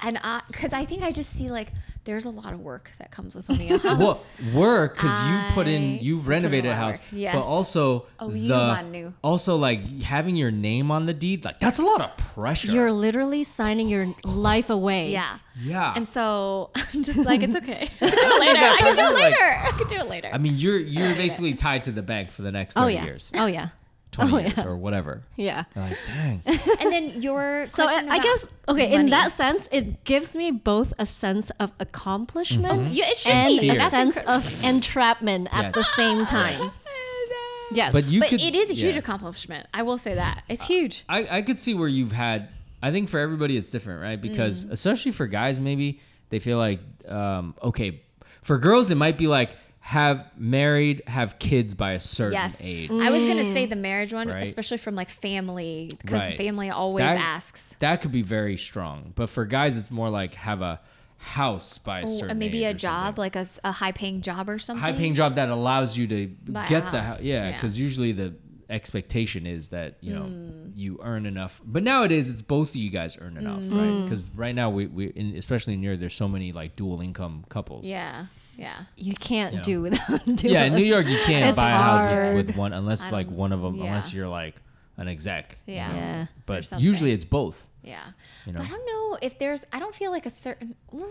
[SPEAKER 4] And i because i think i just see like there's a lot of work that comes with owning a house
[SPEAKER 2] Well, work because you put in you've
[SPEAKER 4] put a
[SPEAKER 2] renovated a house.
[SPEAKER 4] Yes.
[SPEAKER 2] but also
[SPEAKER 4] Oh,
[SPEAKER 2] the
[SPEAKER 4] you
[SPEAKER 2] also like having your name on the deed, like that's a lot of pressure.
[SPEAKER 3] You're literally signing your life away.
[SPEAKER 4] yeah
[SPEAKER 2] yeah,
[SPEAKER 4] and so i'm just like it's okay i can do it later i can do it later i can do it later
[SPEAKER 2] I mean, you're you're basically tied to the bank for the next oh, thirty
[SPEAKER 3] Oh yeah.
[SPEAKER 2] years,
[SPEAKER 3] Oh yeah.
[SPEAKER 2] Twenty
[SPEAKER 3] Oh,
[SPEAKER 2] years,
[SPEAKER 3] yeah.
[SPEAKER 2] or whatever.
[SPEAKER 3] Yeah.
[SPEAKER 2] You're like, dang.
[SPEAKER 4] and then your
[SPEAKER 3] So I,
[SPEAKER 4] question
[SPEAKER 3] I guess okay. In that sense, it gives me both a sense of accomplishment
[SPEAKER 4] Yeah, it should
[SPEAKER 3] and
[SPEAKER 4] be.
[SPEAKER 3] A
[SPEAKER 4] That's
[SPEAKER 3] sense
[SPEAKER 4] incre-
[SPEAKER 3] of entrapment at
[SPEAKER 2] Yes.
[SPEAKER 3] the same time. Yes.
[SPEAKER 2] But you
[SPEAKER 4] but
[SPEAKER 2] could,
[SPEAKER 4] it is a huge
[SPEAKER 2] yeah.
[SPEAKER 4] accomplishment. I will say that it's huge.
[SPEAKER 2] I, I could see where you've had I think for everybody it's different, right? Because
[SPEAKER 4] Mm.
[SPEAKER 2] especially for guys maybe they feel like um, okay, For girls, it might be like have married, have kids by a certain
[SPEAKER 4] Yes.
[SPEAKER 2] age.
[SPEAKER 4] I was gonna say the marriage one,
[SPEAKER 2] Right.
[SPEAKER 4] especially from like family, because
[SPEAKER 2] Right.
[SPEAKER 4] family always
[SPEAKER 2] That-
[SPEAKER 4] asks.
[SPEAKER 2] That could be very strong. But for guys, it's more like have a house by a
[SPEAKER 4] Oh,
[SPEAKER 2] certain
[SPEAKER 4] and maybe
[SPEAKER 2] age
[SPEAKER 4] a job,
[SPEAKER 2] something.
[SPEAKER 4] like a high paying job or something.
[SPEAKER 2] high paying job that allows you to
[SPEAKER 4] Buy
[SPEAKER 2] get the
[SPEAKER 4] house.
[SPEAKER 2] house. Yeah,
[SPEAKER 4] Yeah.
[SPEAKER 2] because usually the expectation is that you know
[SPEAKER 4] Hmm.
[SPEAKER 2] you earn enough. But nowadays, it's both of you guys earn enough,
[SPEAKER 4] Hmm.
[SPEAKER 2] right? Because right now we we in, especially in New there's so many like dual income couples.
[SPEAKER 4] Yeah, yeah.
[SPEAKER 3] You can't
[SPEAKER 2] Yeah.
[SPEAKER 3] do without doing
[SPEAKER 2] Yeah, in New York, you can't
[SPEAKER 3] It's
[SPEAKER 2] buy a house
[SPEAKER 3] hard.
[SPEAKER 2] with, with one unless
[SPEAKER 4] I
[SPEAKER 2] like one of them,
[SPEAKER 4] yeah.
[SPEAKER 2] unless you're like an exec. you
[SPEAKER 4] Yeah.
[SPEAKER 2] know?
[SPEAKER 3] Yeah.
[SPEAKER 2] But usually it's both.
[SPEAKER 4] Yeah.
[SPEAKER 2] You know?
[SPEAKER 4] But I don't know if there's, I don't feel like a certain, mm,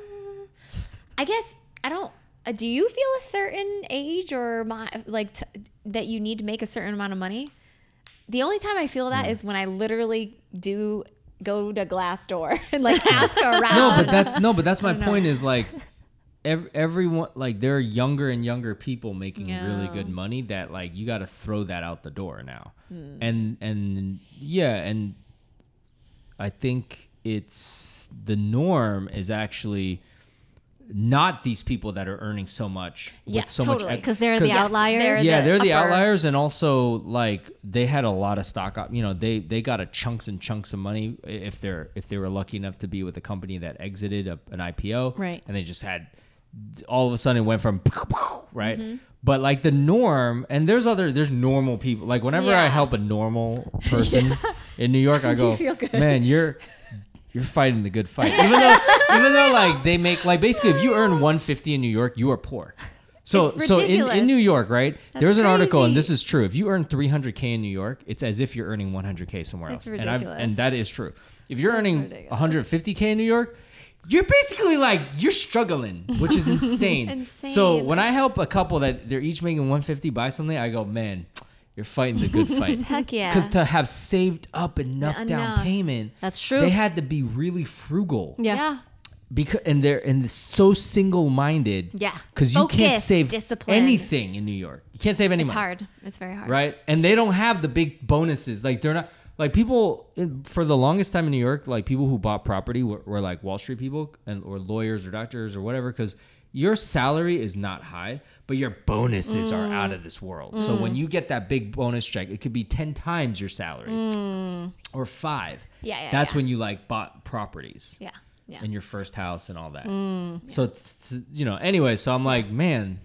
[SPEAKER 4] I guess, I don't, uh, do you feel a certain age or my, like t- that you need to make a certain amount of money? The only time I feel that is when I literally do go to Glassdoor and like ask around.
[SPEAKER 2] No, but that's no, but that's my point. Is like, ev- everyone like there are younger and younger people making really good money that like you got to throw that out the door now,
[SPEAKER 4] Hmm.
[SPEAKER 2] and and yeah, and I think it's the norm is actually not these people that are earning so much with so
[SPEAKER 4] totally.
[SPEAKER 2] much
[SPEAKER 3] because they're the outliers.
[SPEAKER 4] they're
[SPEAKER 2] yeah,
[SPEAKER 4] the
[SPEAKER 2] they're the
[SPEAKER 4] upper-
[SPEAKER 2] outliers, and also like they had a lot of stock up. You know, they they got a chunks and chunks of money if they're if they were lucky enough to be with a company that exited a, an IPO,
[SPEAKER 3] Right.
[SPEAKER 2] And they just had all of a sudden it went from right.
[SPEAKER 4] Mm-hmm.
[SPEAKER 2] But like the norm, and there's other there's normal people. Like whenever I help a normal person in New York, I
[SPEAKER 4] Do you
[SPEAKER 2] go, man, you're you're fighting the good fight. Even though even though like they make like basically if you earn 150 in New York, you are poor. So so in, in. New York, right? there's an article, and this is true. If you earn 300k in New York, it's as if you're earning 100k somewhere
[SPEAKER 4] That's
[SPEAKER 2] else, and I've, and that is true. If you're earning
[SPEAKER 4] ridiculous.
[SPEAKER 2] 150k in New York, you're basically like you're struggling, which is insane. So when I help a couple that they're each making 150 buy something, I go, man, you're fighting the good fight.
[SPEAKER 4] Heck yeah.
[SPEAKER 2] Because to have saved up enough down
[SPEAKER 4] Enough.
[SPEAKER 2] payment,
[SPEAKER 3] That's true.
[SPEAKER 2] They had to be really frugal
[SPEAKER 3] yeah.
[SPEAKER 4] yeah.
[SPEAKER 2] because and they're and so single-minded.
[SPEAKER 4] Yeah.
[SPEAKER 2] because you can't save
[SPEAKER 4] discipline.
[SPEAKER 2] anything in New York. You can't save any
[SPEAKER 4] It's
[SPEAKER 2] money,
[SPEAKER 4] hard. It's very hard.
[SPEAKER 2] right? And they don't have the big bonuses. Like they're not like people in, for the longest time in New York. Like people who bought property were, were like Wall Street people and or lawyers or doctors or whatever because. Your salary is not high, but your bonuses are out of this world. So mm. when you get that big bonus check, it could be 10 times your salary mm. or five.
[SPEAKER 4] Yeah, yeah,
[SPEAKER 2] That's
[SPEAKER 4] yeah.
[SPEAKER 2] when you like bought properties
[SPEAKER 4] Yeah. Yeah.
[SPEAKER 2] and your first house and all that. Mm, so it's, it's- you know, anyway, so I'm like, man,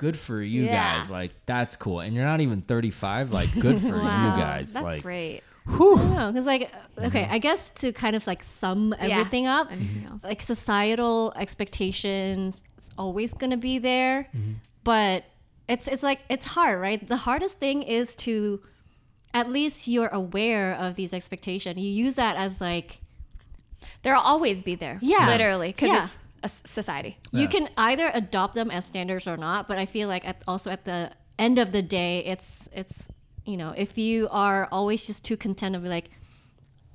[SPEAKER 2] good for you
[SPEAKER 4] Yeah.
[SPEAKER 2] guys. Like that's cool. And you're not even 35. Like good for
[SPEAKER 4] Wow,
[SPEAKER 2] you guys.
[SPEAKER 4] That's
[SPEAKER 2] like,
[SPEAKER 4] great.
[SPEAKER 2] whew.
[SPEAKER 3] Because like okay,
[SPEAKER 2] Mm-hmm.
[SPEAKER 3] I guess to kind of like sum
[SPEAKER 4] Yeah.
[SPEAKER 3] everything up,
[SPEAKER 4] Anything else?
[SPEAKER 3] like societal expectations is always gonna be there,
[SPEAKER 2] Mm-hmm.
[SPEAKER 3] but it's it's like it's hard, right? The hardest thing is to at least you're aware of these expectations. You use that as like
[SPEAKER 4] There'll always be there.
[SPEAKER 3] Yeah.
[SPEAKER 4] Literally. Because
[SPEAKER 3] Yeah.
[SPEAKER 4] it's a s- society.
[SPEAKER 3] you can either adopt them as standards or not. But I feel like at, also at the end of the day, it's it's you know if you are always just too content to be like.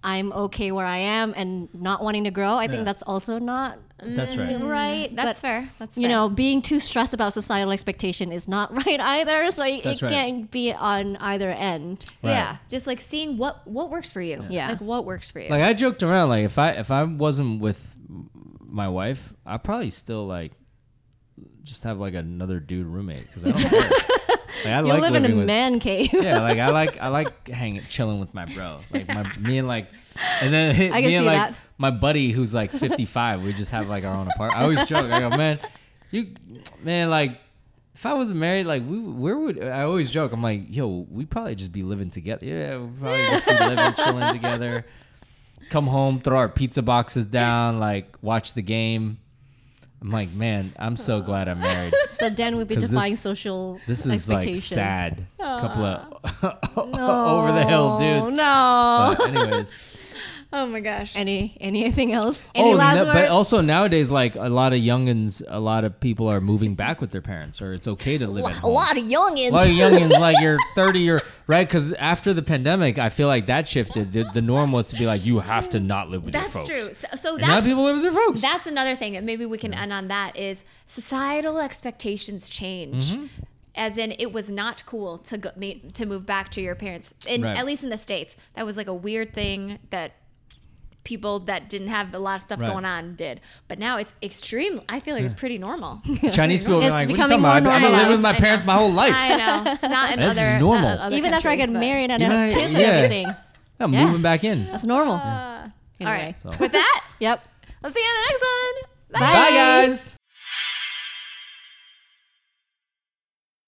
[SPEAKER 3] I'm okay where I am and not wanting to grow. I
[SPEAKER 2] Yeah.
[SPEAKER 3] think that's also not
[SPEAKER 2] That's right.
[SPEAKER 3] Mm, right.
[SPEAKER 4] That's
[SPEAKER 3] but,
[SPEAKER 4] fair. That's
[SPEAKER 3] You
[SPEAKER 4] fair.
[SPEAKER 3] know, being too stressed about societal expectation is not right either. So it,
[SPEAKER 2] That's
[SPEAKER 3] it
[SPEAKER 2] right.
[SPEAKER 3] can't be on either end.
[SPEAKER 2] Right.
[SPEAKER 4] Yeah. Just like seeing what what works for you.
[SPEAKER 3] Yeah.
[SPEAKER 4] Like what works for you.
[SPEAKER 2] Like I joked around. Like if I if I wasn't with my wife, I'd probably still like just have like another dude roommate because I don't care. Like, I
[SPEAKER 3] You
[SPEAKER 2] like
[SPEAKER 3] live in a
[SPEAKER 2] with,
[SPEAKER 3] man cave.
[SPEAKER 2] yeah, like I like I like hanging chilling with my bro. Like my me and like and then
[SPEAKER 3] I
[SPEAKER 2] me and like
[SPEAKER 3] that.
[SPEAKER 2] my buddy who's like 55. We just have like our own apartment. I always joke. I go, man, you man like if I wasn't married, like we where would I always joke? I'm like, yo, we'd probably just be living together. Yeah, we'd probably just be living, chilling together. Come home, throw our pizza boxes down, like watch the game. I'm like, man, I'm so glad I'm married.
[SPEAKER 3] So Dan would be defying
[SPEAKER 2] this-
[SPEAKER 3] social
[SPEAKER 2] This is like
[SPEAKER 3] expectation.
[SPEAKER 2] sad. Couple of over the hill dudes.
[SPEAKER 3] No.
[SPEAKER 2] But anyways,
[SPEAKER 4] oh my gosh.
[SPEAKER 3] Any anything else? Any
[SPEAKER 2] oh,
[SPEAKER 3] last
[SPEAKER 2] no-
[SPEAKER 3] word?
[SPEAKER 2] but also nowadays, like a lot of youngins, a lot of people are moving back with their parents, or it's okay to live at
[SPEAKER 4] a lot of youngins.
[SPEAKER 2] A lot of youngins, like you're 30 or right, because after the pandemic, I feel like that shifted. The, the norm was to be like, you have to not live with
[SPEAKER 4] That's
[SPEAKER 2] your folks.
[SPEAKER 4] true. So, so
[SPEAKER 2] And now
[SPEAKER 4] that's
[SPEAKER 2] people live with their folks.
[SPEAKER 4] that's another thing, and maybe we can end on that. Is societal expectations change?
[SPEAKER 2] Mm-hmm.
[SPEAKER 4] As in, it was not cool to go to move back to your parents, in
[SPEAKER 2] Right.
[SPEAKER 4] at least in the states. That was like a weird thing that people that didn't have a lot of stuff
[SPEAKER 2] Right.
[SPEAKER 4] going on did. But now it's extreme. I feel like it's pretty normal.
[SPEAKER 2] Chinese people are like, what are you
[SPEAKER 3] becoming
[SPEAKER 2] talking about?
[SPEAKER 3] more
[SPEAKER 2] I've been living with my parents my whole life.
[SPEAKER 4] I know. Not in
[SPEAKER 2] This is
[SPEAKER 4] other,
[SPEAKER 2] normal.
[SPEAKER 4] uh, other
[SPEAKER 3] Even after I get married and
[SPEAKER 2] Even
[SPEAKER 3] have
[SPEAKER 2] I-
[SPEAKER 3] kids
[SPEAKER 2] yeah.
[SPEAKER 3] and everything.
[SPEAKER 2] I'm
[SPEAKER 3] Yeah.
[SPEAKER 2] moving back in.
[SPEAKER 3] That's normal.
[SPEAKER 4] Uh,
[SPEAKER 3] Anyway.
[SPEAKER 4] All right. With that,
[SPEAKER 3] Yep.
[SPEAKER 4] I'll see you in the next one.
[SPEAKER 3] Bye.
[SPEAKER 2] Bye, guys.